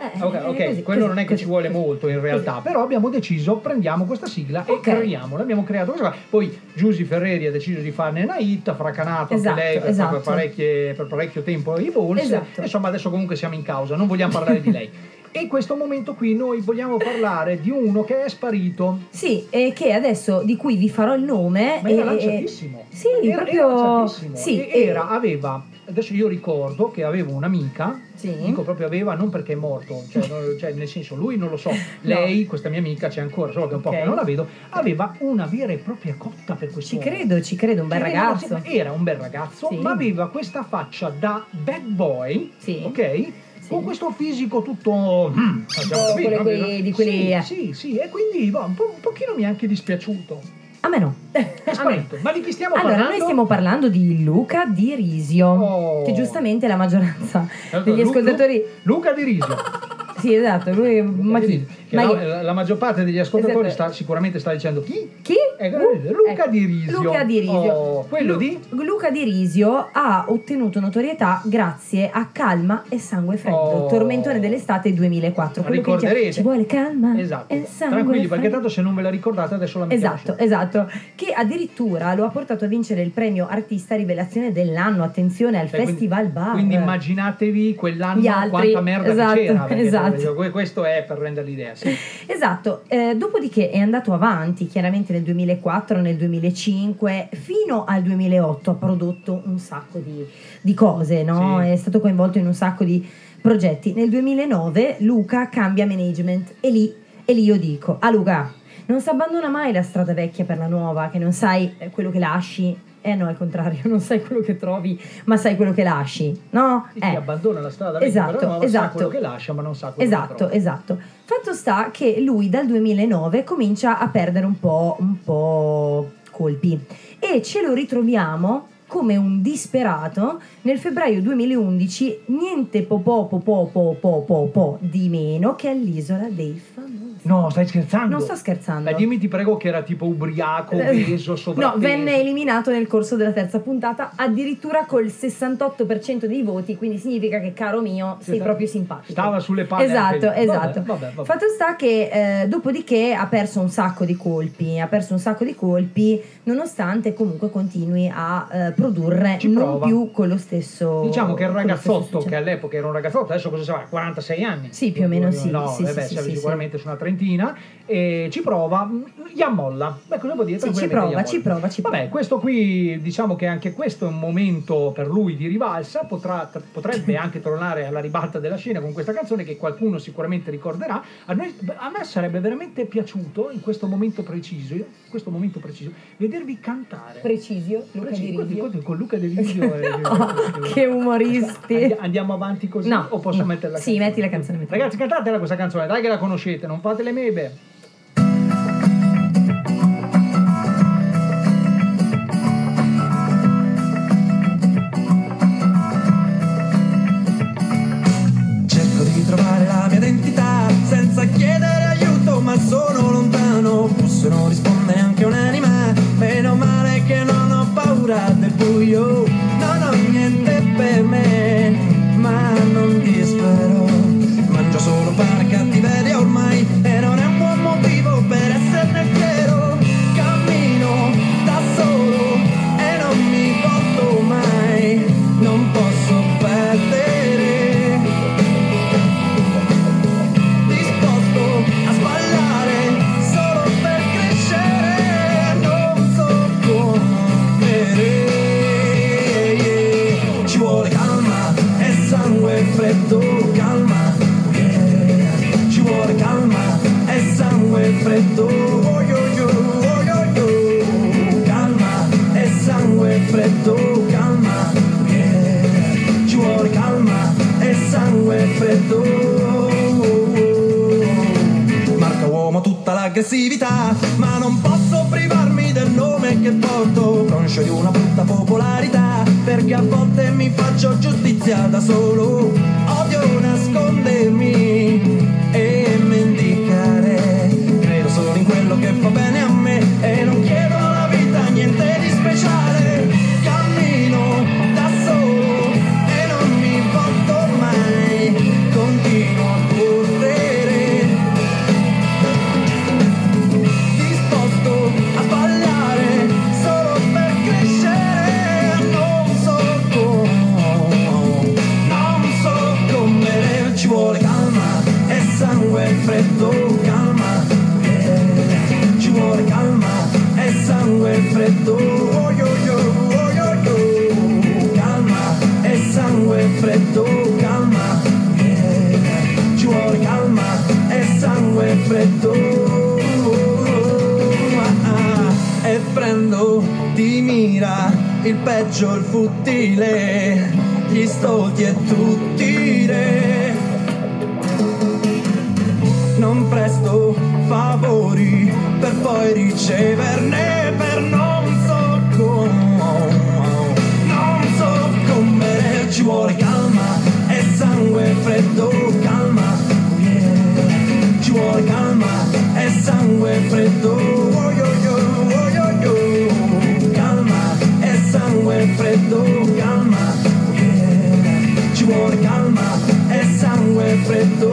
Eh, Ok, ok, così, quello così, non è che così, ci vuole molto in realtà, però abbiamo deciso, prendiamo questa sigla e Ok. creiamola, abbiamo creato questa qua. Poi Giusy Ferreri ha deciso di farne una hit, ha fracanato Esatto, anche lei per, esatto. per parecchie- per parecchio tempo i polls, Esatto. insomma adesso comunque siamo in causa, non vogliamo parlare di lei. E in questo momento qui noi vogliamo parlare di uno che è sparito. Sì, e che adesso di cui vi farò il nome. Ma era e- lanciatissimo. Sì, Era- proprio. era lanciatissimo. sì, E- era, aveva, adesso io ricordo che avevo un'amica, Sì. dico proprio aveva non perché è morto, cioè, non- cioè, nel senso lui non lo so, lei, questa mia amica c'è ancora, solo che un po' Ok. che non la vedo, aveva una vera e propria cotta per questo Ci credo, ci credo, un bel ragazzo. Era un bel ragazzo, Sì. ma aveva questa faccia da bad boy, ok? Con questo fisico tutto... mm, po' capito, quelli- no? di quelli-. Sì, sì, sì, e quindi boh, un, po', un pochino mi è anche dispiaciuto. A me no. È sparito. Ma di chi stiamo Allora, parlando? noi stiamo parlando di Luca Di Risio, Oh. che giustamente la maggioranza Allora, degli Lu- ascoltatori. Lu- Luca Di Risio. Sì, esatto, lui ma chi? Ma la, la- la maggior parte degli ascoltatori Esatto. sta, sicuramente sta dicendo chi? Chi? Uh, Luca ecco. Di Risio. Luca Di Risio. Oh, quello Lu- di? Luca Di Risio ha ottenuto notorietà grazie a Calma e Sangue Freddo, Oh. tormentone dell'estate 2004. Quello Ricorderete. ci vuole calma Esatto. e sangue Tranquilli, perché freddo. tanto se non ve la ricordate adesso la mettiamo Esatto, esatto. Che addirittura lo ha portato a vincere il premio Artista Rivelazione dell'anno. Attenzione al Cioè, quindi- Festival Bar. Quindi immaginatevi quell'anno quanta merda esatto, che c'era. perché esatto. que- Questo è per rendere l'idea. Sì. Esatto, eh, dopodiché è andato avanti, chiaramente nel 2004, nel 2005, fino al 2008 ha prodotto un sacco di, di cose, no? Sì. È stato coinvolto in un sacco di progetti. Nel 2009 Luca cambia management e lì, e lì io dico, ah Luca, non si abbandona mai la strada vecchia per la nuova, che non sai eh, quello che lasci. Eh no, al contrario, non sai quello che trovi, ma sai quello che lasci, no? Sì, eh. abbandona la strada esatto, nuova, esatto. sa quello che lascia, ma non sa quello esatto, che trovi. Esatto, esatto. Fatto sta che lui dal 2009 comincia a perdere un po', un po' colpi e ce lo ritroviamo come un disperato nel febbraio 2011 niente po po po po po po po, po di meno che all'isola dei Ferri No, stai scherzando? Non sto scherzando. Beh, dimmi, ti prego, che era tipo ubriaco, Eh, No, sovrappeso. venne eliminato nel corso della terza puntata, addirittura col 68% dei voti, quindi significa che, caro mio, sei Sì, proprio simpatico. Stava sulle palle Esatto, lì. Vabbè, esatto. vabbè, vabbè. Fatto sta che eh, dopodiché ha perso un sacco di colpi, ha perso un sacco di colpi, nonostante comunque continui a eh, produrre Ci non prova. più con lo stesso Diciamo che il ragazzotto, che all'epoca era un ragazzotto, adesso cosa sarà? 46 anni? Sì, più o meno sì, No, sì, eh sì, sì, siamo sì, sicuramente su una trentina. E ci prova, gli ammolla. Beh, cosa vuol dire? Sì, ci prova, ci prova, ci Vabbè, questo qui, diciamo che anche questo è un momento per lui di rivalsa, potrà- potrebbe anche tornare alla ribalta della scena con questa canzone che qualcuno sicuramente ricorderà. A, noi- a me sarebbe veramente piaciuto in questo momento preciso, in questo momento preciso, vedervi cantare. Precisio, Luca Preciso, Di guardi, con Luca Di Risio eh, che umoristi. Andi- Andiamo avanti così No, o posso no. mettere la Sì, canzone? metti la canzone. metti. Ragazzi, cantatela questa canzone, dai che la conoscete, non fate le mebe. Cerco di trovare la mia identità senza chiedere aiuto, ma sono lontano. Forse non risponde oscuras del tuyo. vuole freddo, calma, yeah. ci vuole calma, è sangue freddo, oh, yo, yo, oh, yo, yo. calma, è sangue freddo, calma, yeah. ci vuole calma, è sangue freddo. Marca uomo tutta l'aggressività, ma non posso privarmi del nome che porto, conscio di una brutta popolarità perché a volte mi faccio giustizia da solo, odio nascondermi mira il peggio, il futile, gli stolti e tutti re. Non presto favori per poi riceverne per non so come, non so come ci vuole calma e sangue freddo, calma, yeah. ci vuole calma e sangue freddo, freddo, calma, yeah. ci vuole calma e sangue freddo,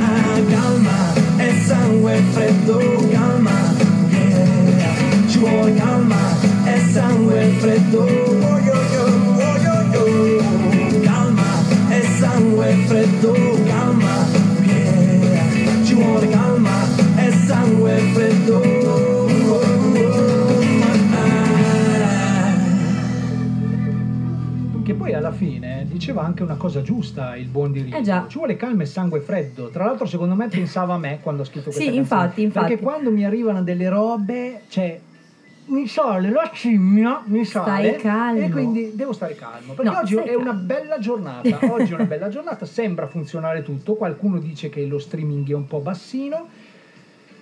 Ah, calma e sangue freddo, calma, yeah. ci vuole calma e sangue freddo, oh, oh, calma e sangue freddo, calma, yeah. ci vuole calma e sangue freddo. Diceva anche una cosa giusta il buon diritto. Eh già. Ci vuole calma e sangue freddo. Tra l'altro, secondo me pensava a me quando ho scritto questa Sì, canzone. infatti, infatti. Perché quando mi arrivano delle robe, cioè. Mi sale la scimmia, mi sale. Stai calmo. E quindi devo stare calmo. Perché No, oggi è una bella giornata. Oggi è una bella giornata, sembra funzionare tutto. Qualcuno dice che lo streaming è un po' bassino.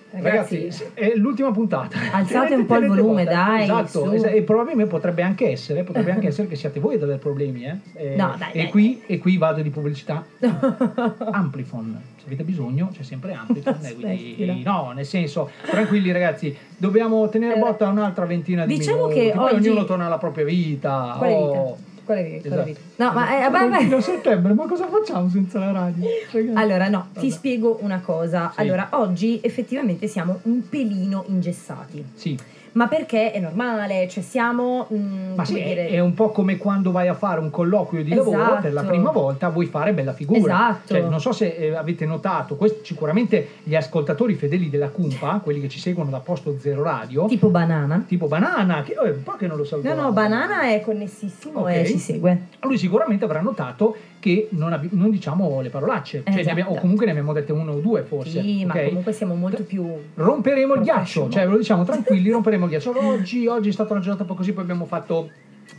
Ragazzi, Ragazzi, è l'ultima puntata. Alzate un po' il volume, botta. dai, Esatto, su. esa- e probabilmente potrebbe anche essere, potrebbe anche essere che siate voi ad avere problemi, eh. Eh, No, dai, e, dai, qui, e qui vado di pubblicità. Amplifon, se avete bisogno c'è sempre Amplifon. eh, quindi, no, nel senso, tranquilli ragazzi, dobbiamo tenere botta un'altra ventina di diciamo minuti. che poi oggi- ognuno torna alla propria vita. Quale oh. vita? Vita? Quale Esatto. vita? No, ma eh, vabbè, vabbè. Fino a settembre, ma cosa facciamo senza la radio? Ragazzi. Allora, no, ti spiego una cosa. Sì. Allora, oggi effettivamente siamo un pelino ingessati. Sì. Ma perché è normale, cioè siamo. mm, Ma sì, è, dire, è un po' come quando vai a fare un colloquio di lavoro Esatto. per la prima volta, vuoi fare bella figura. Esatto. Cioè, non so se eh, avete notato, questo, sicuramente gli ascoltatori fedeli della Cumpa, quelli che ci seguono da Posto Zero Radio, Tipo banana. tipo Banana, che eh, un po' che non lo No, salutiamo. no, banana è connessissimo Ok. e ci segue. Lui sicuramente avrà notato che non, abbi- non diciamo le parolacce, cioè, ne Esatto. abbiamo- o comunque ne abbiamo dette una o due forse. Sì, ma ok? comunque siamo molto più. romperemo il ghiaccio, cioè ve lo diciamo tranquilli, romperemo il ghiaccio. Oggi, oggi è stata una giornata un po' così, poi abbiamo fatto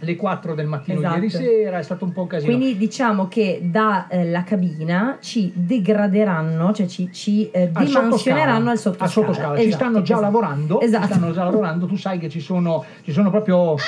le 4 del mattino Esatto. ieri sera, è stato un po' un casino. Quindi diciamo che dalla cabina ci degraderanno, cioè ci, ci eh, dimensioneranno al sottoscala. Al sottoscala. ci Esatto, stanno già esatto. lavorando, ci Esatto. stanno già lavorando, tu sai che ci sono, ci sono proprio ci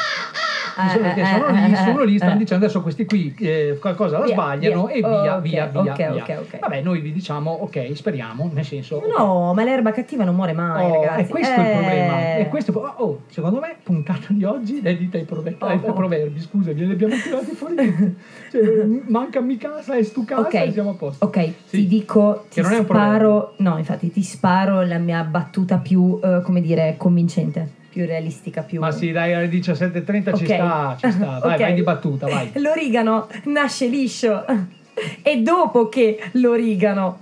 sono, Eh, che sono eh, lì, eh, sono lì, stanno eh. dicendo adesso questi qui eh, qualcosa la Via, sbagliano via. e via, Ok, via, via, ok, via. ok, ok. Vabbè, noi vi diciamo ok, speriamo, nel senso. No, ma l'erba cattiva non muore mai, Oh, ragazzi. è questo il Eh. problema. È questo, oh, oh, secondo me, puntata di oggi dedita ai, prover- Oh, ai oh. proverbi. Scusa, glieli abbiamo tirati fuori. cioè, manca mi casa e stu casa e siamo a posto. Ok, ti dico, ti Che non è un sparo, no, infatti ti sparo la mia battuta più, eh, come dire, convincente, più realistica, più... Ma sì, dai, alle 17.30 ci Ok. sta, ci sta. Vai, Ok. vai di battuta, vai. L'origano nasce liscio e dopo che l'origano...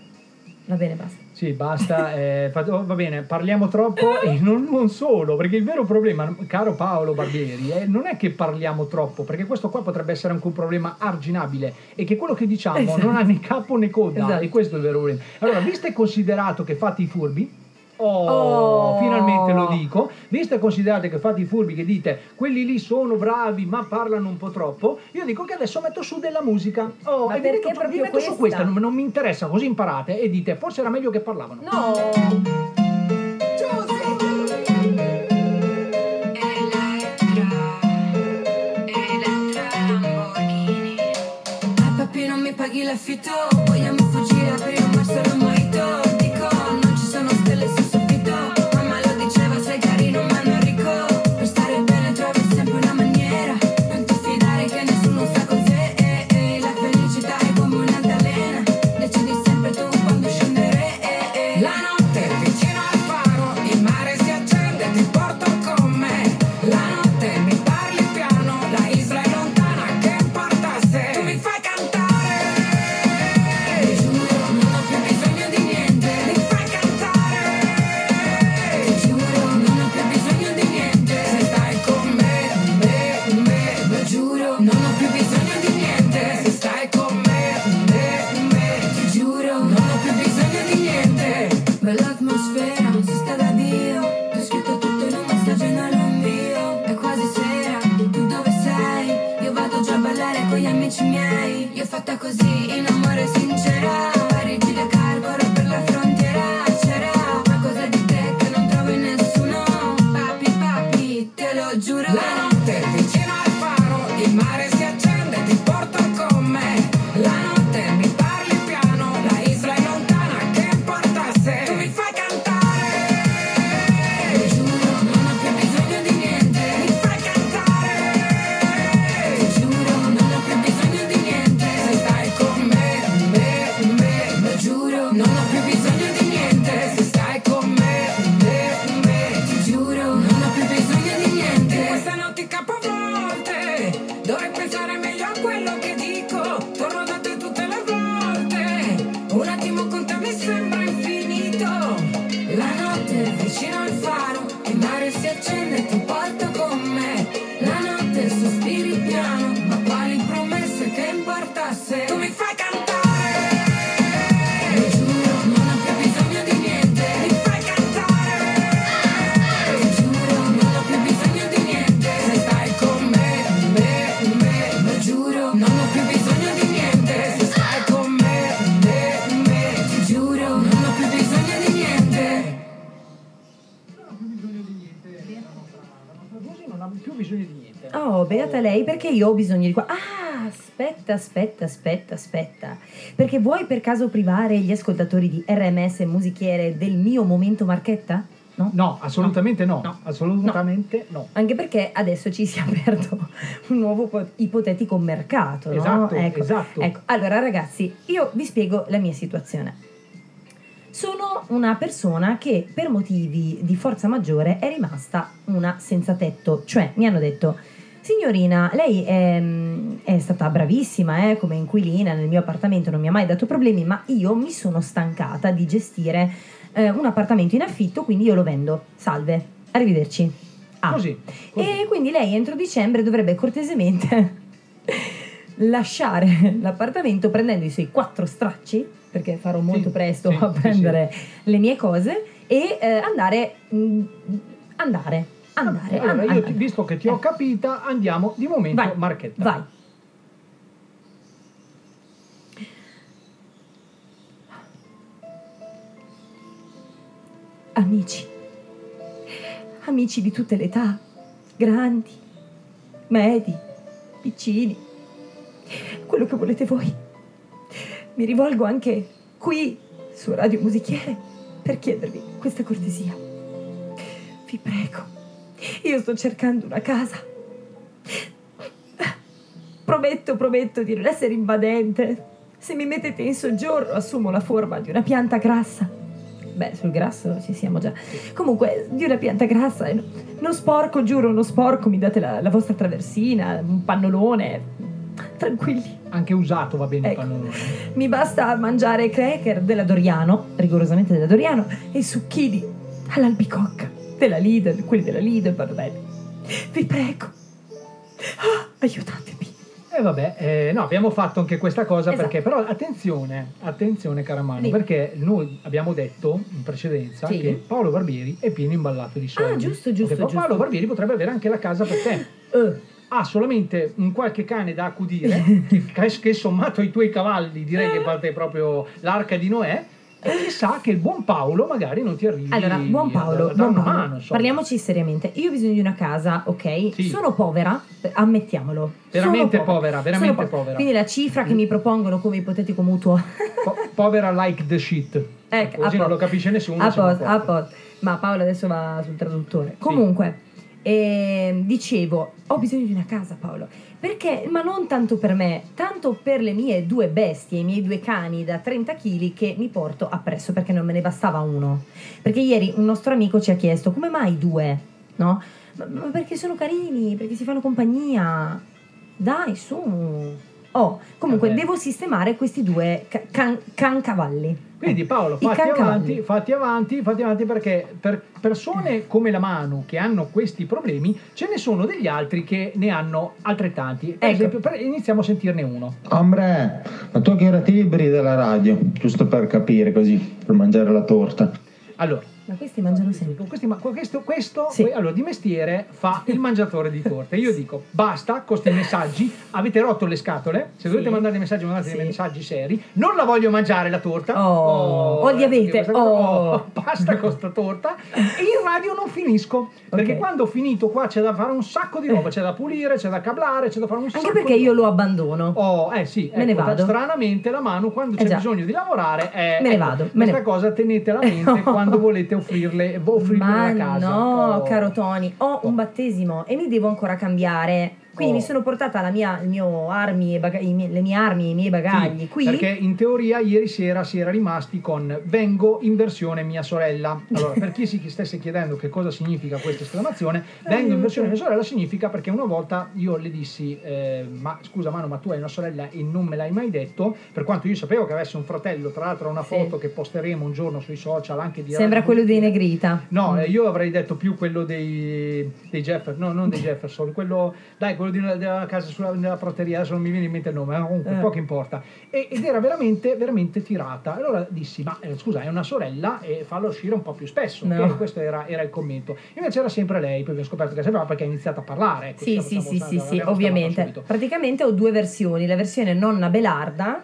Va bene, basta. Sì, basta. eh, oh, va bene, parliamo troppo e non, non solo, perché il vero problema, caro Paolo Barbieri, eh, non è che parliamo troppo, perché questo qua potrebbe essere anche un problema arginabile e che quello che diciamo Esatto. non ha né capo né coda Esatto. e questo è il vero problema. Allora, visto e considerato che fate i furbi, Oh, Oh. finalmente lo dico. Visto e considerate che fate i furbi che dite quelli lì sono bravi ma parlano un po' troppo, io dico che adesso metto su della musica. Oh, Ma e vi metto, vi metto su questa? questa, non, non mi interessa, così imparate e dite forse era meglio che parlavano. No! Ah, papi non mi paghi l'affitto Vogliamo fuggire, aprire un bar solo fatta così, io ho bisogno di qua. Ah, aspetta, aspetta, aspetta, aspetta. Perché vuoi per caso privare gli ascoltatori di RMS Musichiere del mio momento marchetta? No? No, assolutamente no. Assolutamente no. Anche perché adesso ci si è aperto un nuovo po- ipotetico mercato, no? Esatto, ecco, esatto. ecco. Allora, ragazzi, io vi spiego la mia situazione. Sono una persona che per motivi di forza maggiore è rimasta una senza tetto, cioè mi hanno detto Signorina, lei è, è stata bravissima eh, come inquilina nel mio appartamento, non mi ha mai dato problemi, ma io mi sono stancata di gestire eh, un appartamento in affitto, quindi io lo vendo. Salve, arrivederci. Ah. Così. E quindi lei entro dicembre dovrebbe cortesemente lasciare l'appartamento prendendo i suoi quattro stracci, perché farò molto presto a prendere le mie cose, e eh, andare, mm, andare, andare. Allora, an- io ti- visto che ti ho capita, andiamo di momento Vai, marchetta. vai. Amici, amici di tutte le età, grandi, medi, piccini, quello che volete voi. Mi rivolgo anche qui su Radio Musichiere per chiedervi questa cortesia. Vi prego, io sto cercando una casa. Prometto, prometto di non essere invadente. Se mi mettete in soggiorno assumo la forma di una pianta grassa. Beh, sul grasso ci siamo già. Comunque, di una pianta grassa. e no- Non sporco, giuro, non sporco. Mi date la, la vostra traversina, un pannolone. Tranquilli. Anche usato va bene Ecco. il pannolone. Mi basta mangiare cracker della Doriano, rigorosamente della Doriano, e zucchini all'albicocca della Lidl, quelli della Lidl vanno bene. Vi prego. Ah, aiutatemi. E vabbè, eh, no, abbiamo fatto anche questa cosa Esatto. perché, però attenzione, attenzione cara Manu, Sì. perché noi abbiamo detto in precedenza Sì. che Paolo Barbieri è pieno imballato di soldi. Ah, giusto, giusto, giusto. Paolo Barbieri potrebbe avere anche la casa per te. Eh. Ha solamente un qualche cane da accudire, che, che sommato ai tuoi cavalli direi Eh. che parte proprio l'arca di Noè. E chissà che il buon Paolo magari non ti arrivi Allora, buon Paolo, a dare buon Paolo, mano. insomma. parliamoci seriamente. Io ho bisogno di una casa, ok? Sono povera, eh, ammettiamolo. Veramente Sono povera, veramente Sono po- povera. Quindi la cifra che mi propongono come ipotetico mutuo. Po- povera like the shit. Ecco, Così non lo capisce nessuno. A posto, a posto. Ma Paolo adesso va sul traduttore. Comunque, ehm, dicevo, ho bisogno di una casa, Paolo. Perché, ma non tanto per me, tanto per le mie due bestie, i miei due cani da 30 kg che mi porto appresso perché non me ne bastava uno. Perché ieri un nostro amico ci ha chiesto come mai due, no? Ma, ma perché sono carini, perché si fanno compagnia. Dai, su. Oh, comunque Vabbè. devo sistemare questi due ca- can- cancavalli. Quindi Paolo, fatti avanti, fatti avanti, fatti avanti perché per persone come la Manu che hanno questi problemi, ce ne sono degli altri che ne hanno altrettanti. Per Ecco. esempio, per- iniziamo a sentirne uno. Ombre, ma tu che ora ti liberi dalla radio? Giusto per capire così, per mangiare la torta. Allora, Ma questi mangiano sempre. questi- ma questo, questo que- allora, di mestiere fa il mangiatore di torte. Io dico basta con questi messaggi, avete rotto le scatole, se dovete Sì. mandare dei messaggi mandate Sì. dei messaggi seri, non la voglio mangiare la torta. Oh, eh, diabete, perché questa cosa- oh. basta con sta torta e in radio non finisco, perché Ok. quando ho finito qua c'è da fare un sacco di roba, c'è da pulire, c'è da cablare, c'è da fare un sacco Anche perché io lo abbandono. Oh, eh sì, Me ne ecco, vado. stranamente la mano quando Eh c'è già. bisogno di lavorare è Me ne ecco, vado, me ne Questa cosa tenetela a mente quando volete offrirle, offrirle Ma la casa. no, Oh. caro Tony, ho un battesimo e mi devo ancora cambiare. Quindi mi sono portata la mia, il mio armi e baga- i miei- le mie armi e i miei bagagli Sì, qui. Perché in teoria ieri sera si era rimasti con vengo in versione mia sorella. Allora, per chi si stesse chiedendo che cosa significa questa esclamazione, vengo in versione mia sorella significa perché una volta io le dissi, eh, ma scusa Mano, ma tu hai una sorella e non me l'hai mai detto, per quanto io sapevo che avesse un fratello, tra l'altro una Sì. foto che posteremo un giorno sui social anche di Sembra quello dei Negrita. No, Mm. eh, io avrei detto più quello dei, dei Jefferson, no, non dei Jefferson, quello, dai, quello di, della casa sulla, nella prateria, adesso non mi viene in mente il nome, ma comunque Eh. poco importa. E- ed era veramente, veramente tirata. Allora dissi, ma eh, scusa, è una sorella e falla uscire un po' più spesso. No. ok? Questo era, era il commento. Invece era sempre lei, poi abbiamo scoperto che sembrava perché ha iniziato a parlare. Ecco, Sì, sì, sì, sì, sì, ovviamente. Praticamente ho due versioni, la versione nonna Belarda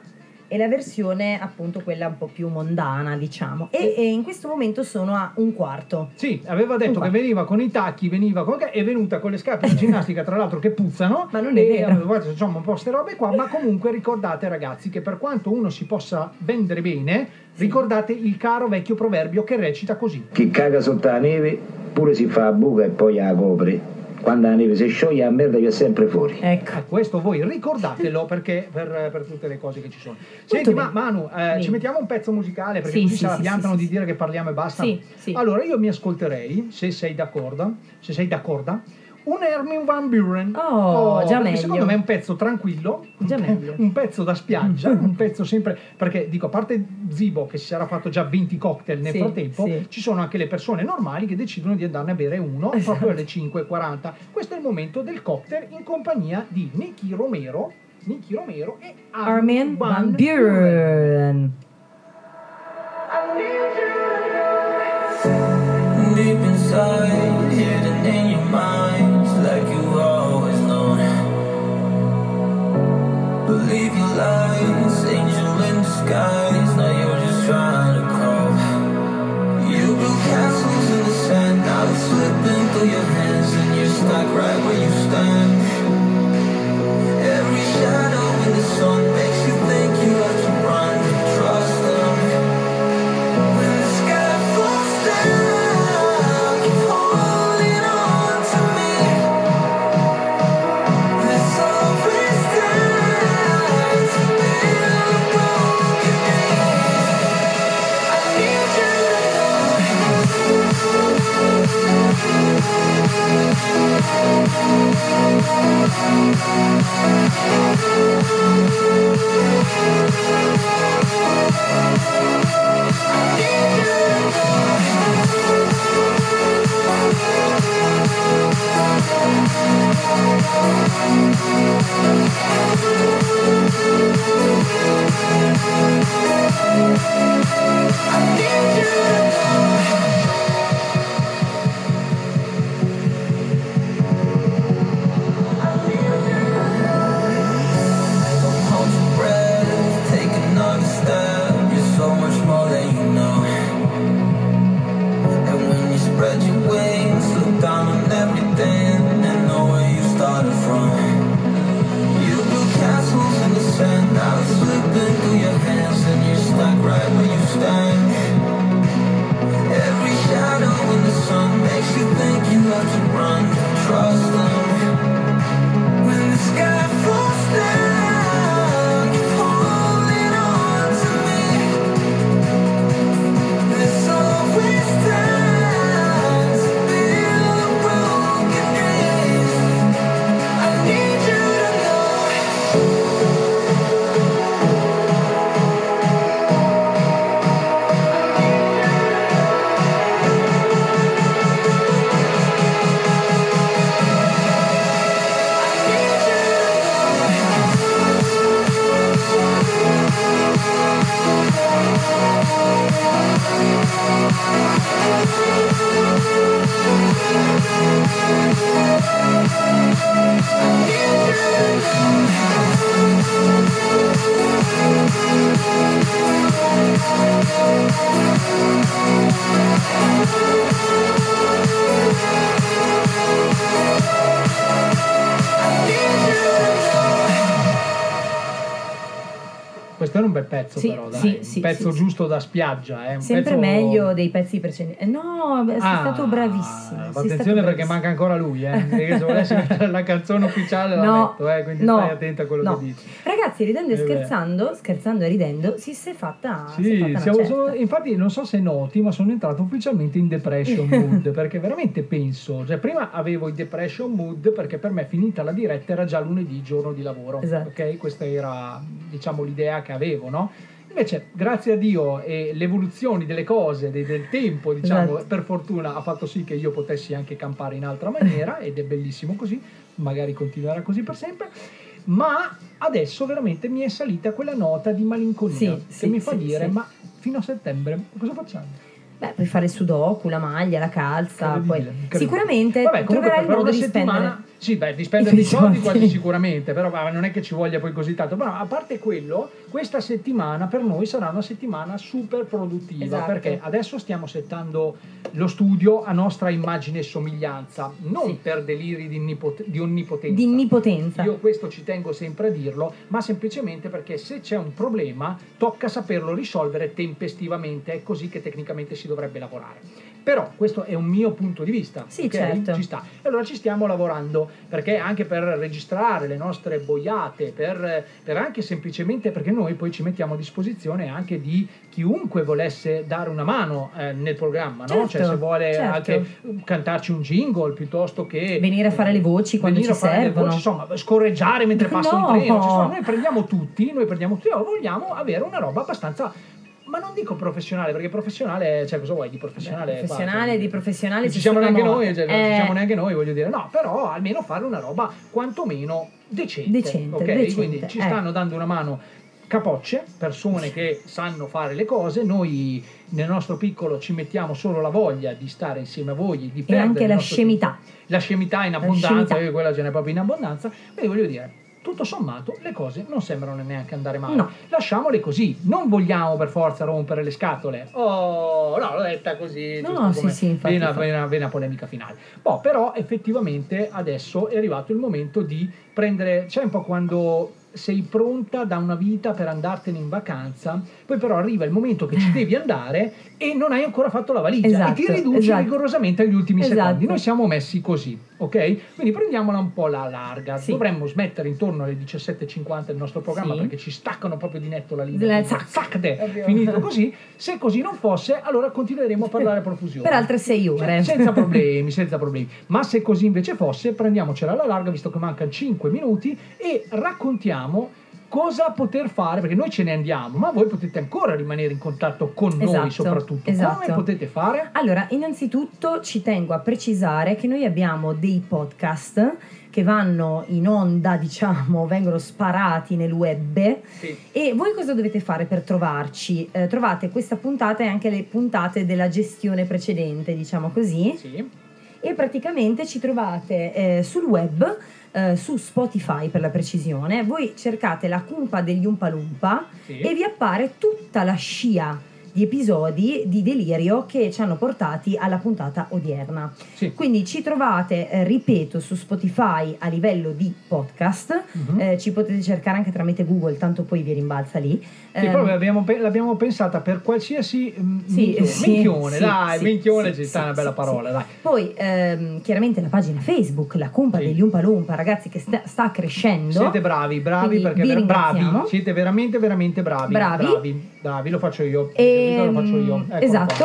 e la versione appunto quella un po' più mondana, diciamo. E, e in questo momento sono a un quarto. Sì, aveva detto che veniva con i tacchi, veniva con... è venuta con le scarpe di ginnastica, tra l'altro che puzzano. Ma non è e vero. detto, insomma, un po' ste robe qua, ma comunque ricordate ragazzi che per quanto uno si possa vendere bene, ricordate il caro vecchio proverbio che recita così. Chi caga sotto la neve pure si fa a buca e poi la copre. Quando la neve si scioglie la merda che è sempre fuori. Ecco. Questo voi ricordatelo perché per, per tutte le cose che ci sono. Senti, ma. Manu, eh, Sì. ci mettiamo un pezzo musicale perché Sì, così sì, se la piantano sì, di sì. dire che parliamo e basta. Sì, sì. Allora io mi ascolterei, se sei d'accordo, se sei d'accordo, un Hermin Van Buren. Oh, già perché meglio. Secondo me è un pezzo tranquillo, Già meglio. un pezzo da spiaggia, un pezzo sempre perché dico a parte Zibo che si sarà fatto già 20 cocktail nel Sì, frattempo, sì. ci sono anche le persone normali che decidono di andarne a bere uno Esatto. proprio alle 5.40. Questo è il momento del cocktail in compagnia di Nicky Romero, Nicky Romero e Armin Van Buren. Deep love. I need you. Know. almeno un bel pezzo Sì, però, dai. sì, un sì, pezzo giusto da spiaggia, eh. un Sempre pezzo- meglio dei pezzi precedenti. No, sei Ah, stato bravissimo. Sei stato Attenzione perché manca ancora lui, eh. Perché se volessi mettere la canzone ufficiale la No, metto, eh, quindi no, stai attento a quello no. che dici. Ragazzi, ridendo e Eh beh. scherzando, scherzando e ridendo, si è fatta, Sì, certa. sono- infatti non so se noti, ma sono entrato ufficialmente in depression mood perché veramente penso, cioè prima avevo il depression mood perché per me finita la diretta era già lunedì, giorno di lavoro, Esatto. ok? Questa era diciamo l'idea che avevo, no? Invece, grazie a Dio e le evoluzioni delle cose, de- del tempo, diciamo, Esatto. per fortuna ha fatto sì che io potessi anche campare in altra maniera ed è bellissimo così, magari continuerà così per sempre. Ma adesso veramente mi è salita quella nota di malinconia Sì, che sì, mi fa sì, dire: ma fino a settembre cosa facciamo? Beh, puoi fare il sudoku, la maglia, la calza, poi sicuramente Vabbè, troverai il modo di settimana, spendere. Sì, beh, di spendere i dei soldi quasi sicuramente, però ma non è che ci voglia poi così tanto. Però a parte quello, questa settimana per noi sarà una settimana super produttiva Esatto. perché adesso stiamo settando lo studio a nostra immagine e somiglianza, non Sì. per deliri di, onnipot- di onnipotenza. Di onnipotenza. Io questo ci tengo sempre a dirlo, ma semplicemente perché se c'è un problema tocca saperlo risolvere tempestivamente, è così che tecnicamente si dovrebbe lavorare. Però questo è un mio punto di vista. Sì, ok? certo. Ci sta. E allora ci stiamo lavorando perché anche per registrare le nostre boiate, per, per anche semplicemente perché noi poi ci mettiamo a disposizione anche di chiunque volesse dare una mano eh, nel programma, no? Certo, Cioè se vuole certo. anche cantarci un jingle piuttosto che Venire a fare le voci quando ci servono. voci, insomma, scorreggiare mentre passa No. un treno. ci sono- noi prendiamo tutti, noi prendiamo tutti, vogliamo avere una roba abbastanza. Ma non dico professionale, perché professionale, cioè cosa vuoi di professionale? Professionale, Qua, di professionale ci ci siamo neanche noi, cioè, non ci Eh, siamo neanche noi, voglio dire, no, però almeno fare una roba quantomeno decente. Decente, ok? decente, Quindi ci eh. stanno dando una mano capocce, persone che sanno fare le cose, noi nel nostro piccolo ci mettiamo solo la voglia di stare insieme a voi, di E perdere anche la scemità. la scemità in abbondanza, scemità. io quella ce n'è proprio in abbondanza, quindi voglio dire, tutto sommato le cose non sembrano neanche andare male. No. Lasciamole così, non vogliamo per forza rompere le scatole. Oh, no, l'ho detta così, No, giusto sì, sì, infatti, vena, vena- vena polemica finale. Boh, però effettivamente adesso è arrivato il momento di prendere, c'è un po' quando sei pronta da una vita per andartene in vacanza, poi però arriva il momento che ci devi andare e non hai ancora fatto la valigia Esatto, e ti riduci esatto. rigorosamente agli ultimi Esatto. secondi. Noi siamo messi così, ok? Quindi prendiamola un po' la larga. Sì. Dovremmo smettere intorno alle 17.50 il nostro programma Sì. perché ci staccano proprio di netto la linea. Quindi, zac, zac, Proprio. finito così. Se così non fosse, allora continueremo a parlare a profusione. Per altre sei ore. Cioè, senza problemi, senza problemi. Ma se così invece fosse, prendiamocela alla larga, visto che mancano 5 minuti, e raccontiamo cosa poter fare, perché noi ce ne andiamo, ma voi potete ancora rimanere in contatto con noi Esatto, soprattutto. esatto. Come potete fare? Allora, innanzitutto ci tengo a precisare che noi abbiamo dei podcast che vanno in onda, diciamo, vengono sparati nel web. E voi cosa dovete fare per trovarci? Eh, trovate questa puntata e anche le puntate della gestione precedente, diciamo così. E praticamente ci trovate eh, sul web, eh, su Spotify per la precisione. Voi cercate la cumpa degli Umpalumpa Sì. e vi appare tutta la scia di episodi di delirio che ci hanno portati alla puntata odierna. Quindi ci trovate, eh, ripeto, su Spotify a livello di podcast, Mhm. eh, ci potete cercare anche tramite Google, tanto poi vi rimbalza lì. Sì, Ehm, proprio abbiamo pe- l'abbiamo pensata per qualsiasi mm, Sì, minchione, sì, minchione, sì, dai, sì, minchione sì, ci sta sì, una bella sì, parola, dai. Poi ehm, chiaramente la pagina Facebook, la Cumpa degli Umpa Lumpa, ragazzi, che sta, sta crescendo. Siete bravi, bravi Quindi perché ver- bravi, siete veramente veramente bravi. Bravi. bravi, bravi, lo faccio io. Ehm, lo faccio io. Eccolo esatto.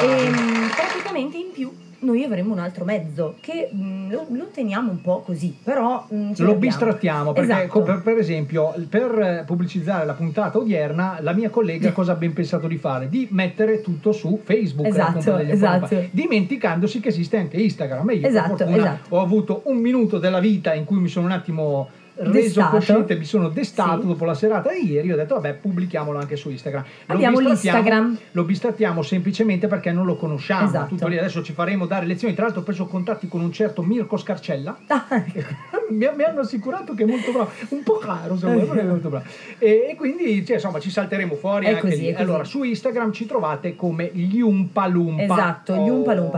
Eh. E praticamente in più noi avremo un altro mezzo che mh, lo, lo teniamo un po' così, però mh, ce lo bistrattiamo perché Esatto. co- per, per esempio per pubblicizzare la puntata odierna la mia collega cosa ha ben pensato di fare? Di mettere tutto su Facebook Esatto, esatto. Dimenticandosi che esiste anche Instagram e io Esatto, fortuna esatto. ho avuto un minuto della vita in cui mi sono un attimo reso Destato. cosciente, mi sono destato Sì. dopo la serata di ieri, ho detto vabbè pubblichiamolo anche su Instagram. Lo Abbiamo l'Instagram. Lo bistrattiamo semplicemente perché non lo conosciamo. Esatto. Adesso ci faremo dare lezioni. Tra l'altro ho preso contatti con un certo Mirko Scarcella. mi, mi hanno assicurato che è molto bravo, un po' caro se vuoi, è molto bravo. E, e quindi cioè, insomma ci salteremo fuori È anche così, lì. Allora su Instagram ci trovate come gli Umpalumpa. Esatto, gli. Oh,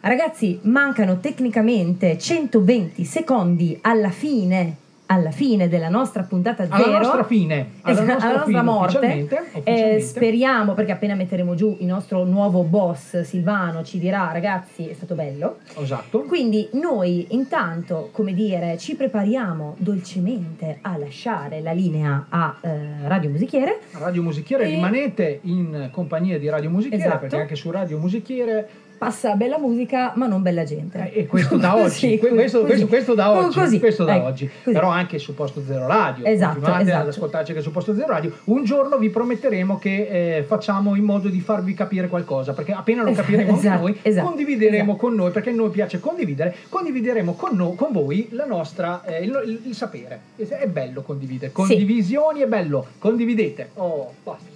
Ragazzi, mancano tecnicamente 120 secondi alla fine alla fine della nostra puntata Alla zero. nostra fine, alla nostra alla nostra fine, morte. ufficialmente, Eh, ufficialmente. speriamo, perché appena metteremo giù il nostro nuovo boss Silvano ci dirà ragazzi è stato bello. Esatto. Quindi noi intanto, come dire, ci prepariamo dolcemente a lasciare la linea a eh, Radio Musichiere. Radio Musichiere, E- rimanete in compagnia di Radio Musichiere Esatto. perché anche su Radio Musichiere Passa bella musica, ma non bella gente. e questo da oggi, Sì, que- questo, questo- questo da oggi, Così, questo da ecco, oggi. però anche su Posto Zero Radio, Esatto, continuate esatto. ad ascoltarci anche su Posto Zero Radio, un giorno vi prometteremo che eh, facciamo in modo di farvi capire qualcosa, perché appena lo Esatto, capiremo esatto, noi, esatto, condivideremo con noi, perché a noi piace condividere, condivideremo con, no- con voi la nostra, eh, il, il- il sapere, è bello condividere, condivisioni è bello, condividete, oh, basta.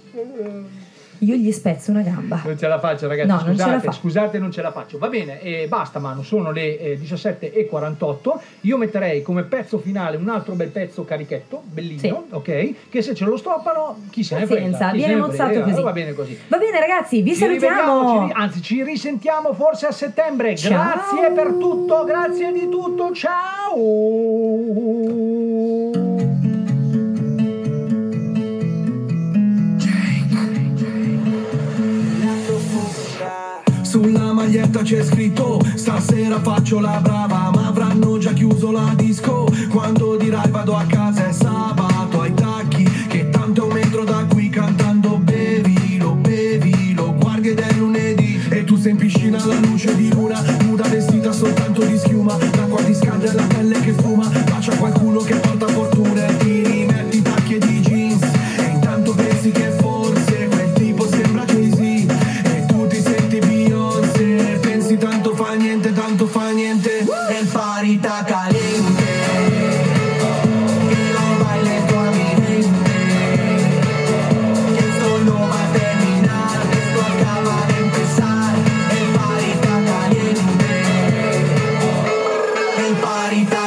Io gli spezzo una gamba. Non ce la faccio, ragazzi. No, non ce la scusate, fa. scusate, non ce la faccio. Va bene, e basta, Manu. Sono le eh, 17.48. Io metterei come pezzo finale un altro bel pezzo carichetto, bellino, ok? Che se ce lo stoppano, chi se ne frega. Viene mozzato così. Va bene così. Va bene ragazzi, vi Ci salutiamo. ci anzi, ci risentiamo forse a settembre. Ciao. Grazie per tutto, grazie di tutto. Ciao. Sulla maglietta c'è scritto Stasera faccio la brava Ma avranno già chiuso la disco. Quando dirai vado a casa è sabato Ai tacchi Che tanto è un metro da qui Cantando bevilo, bevilo Guardi ed è lunedì E tu sei in piscina alla luce di luna body. back.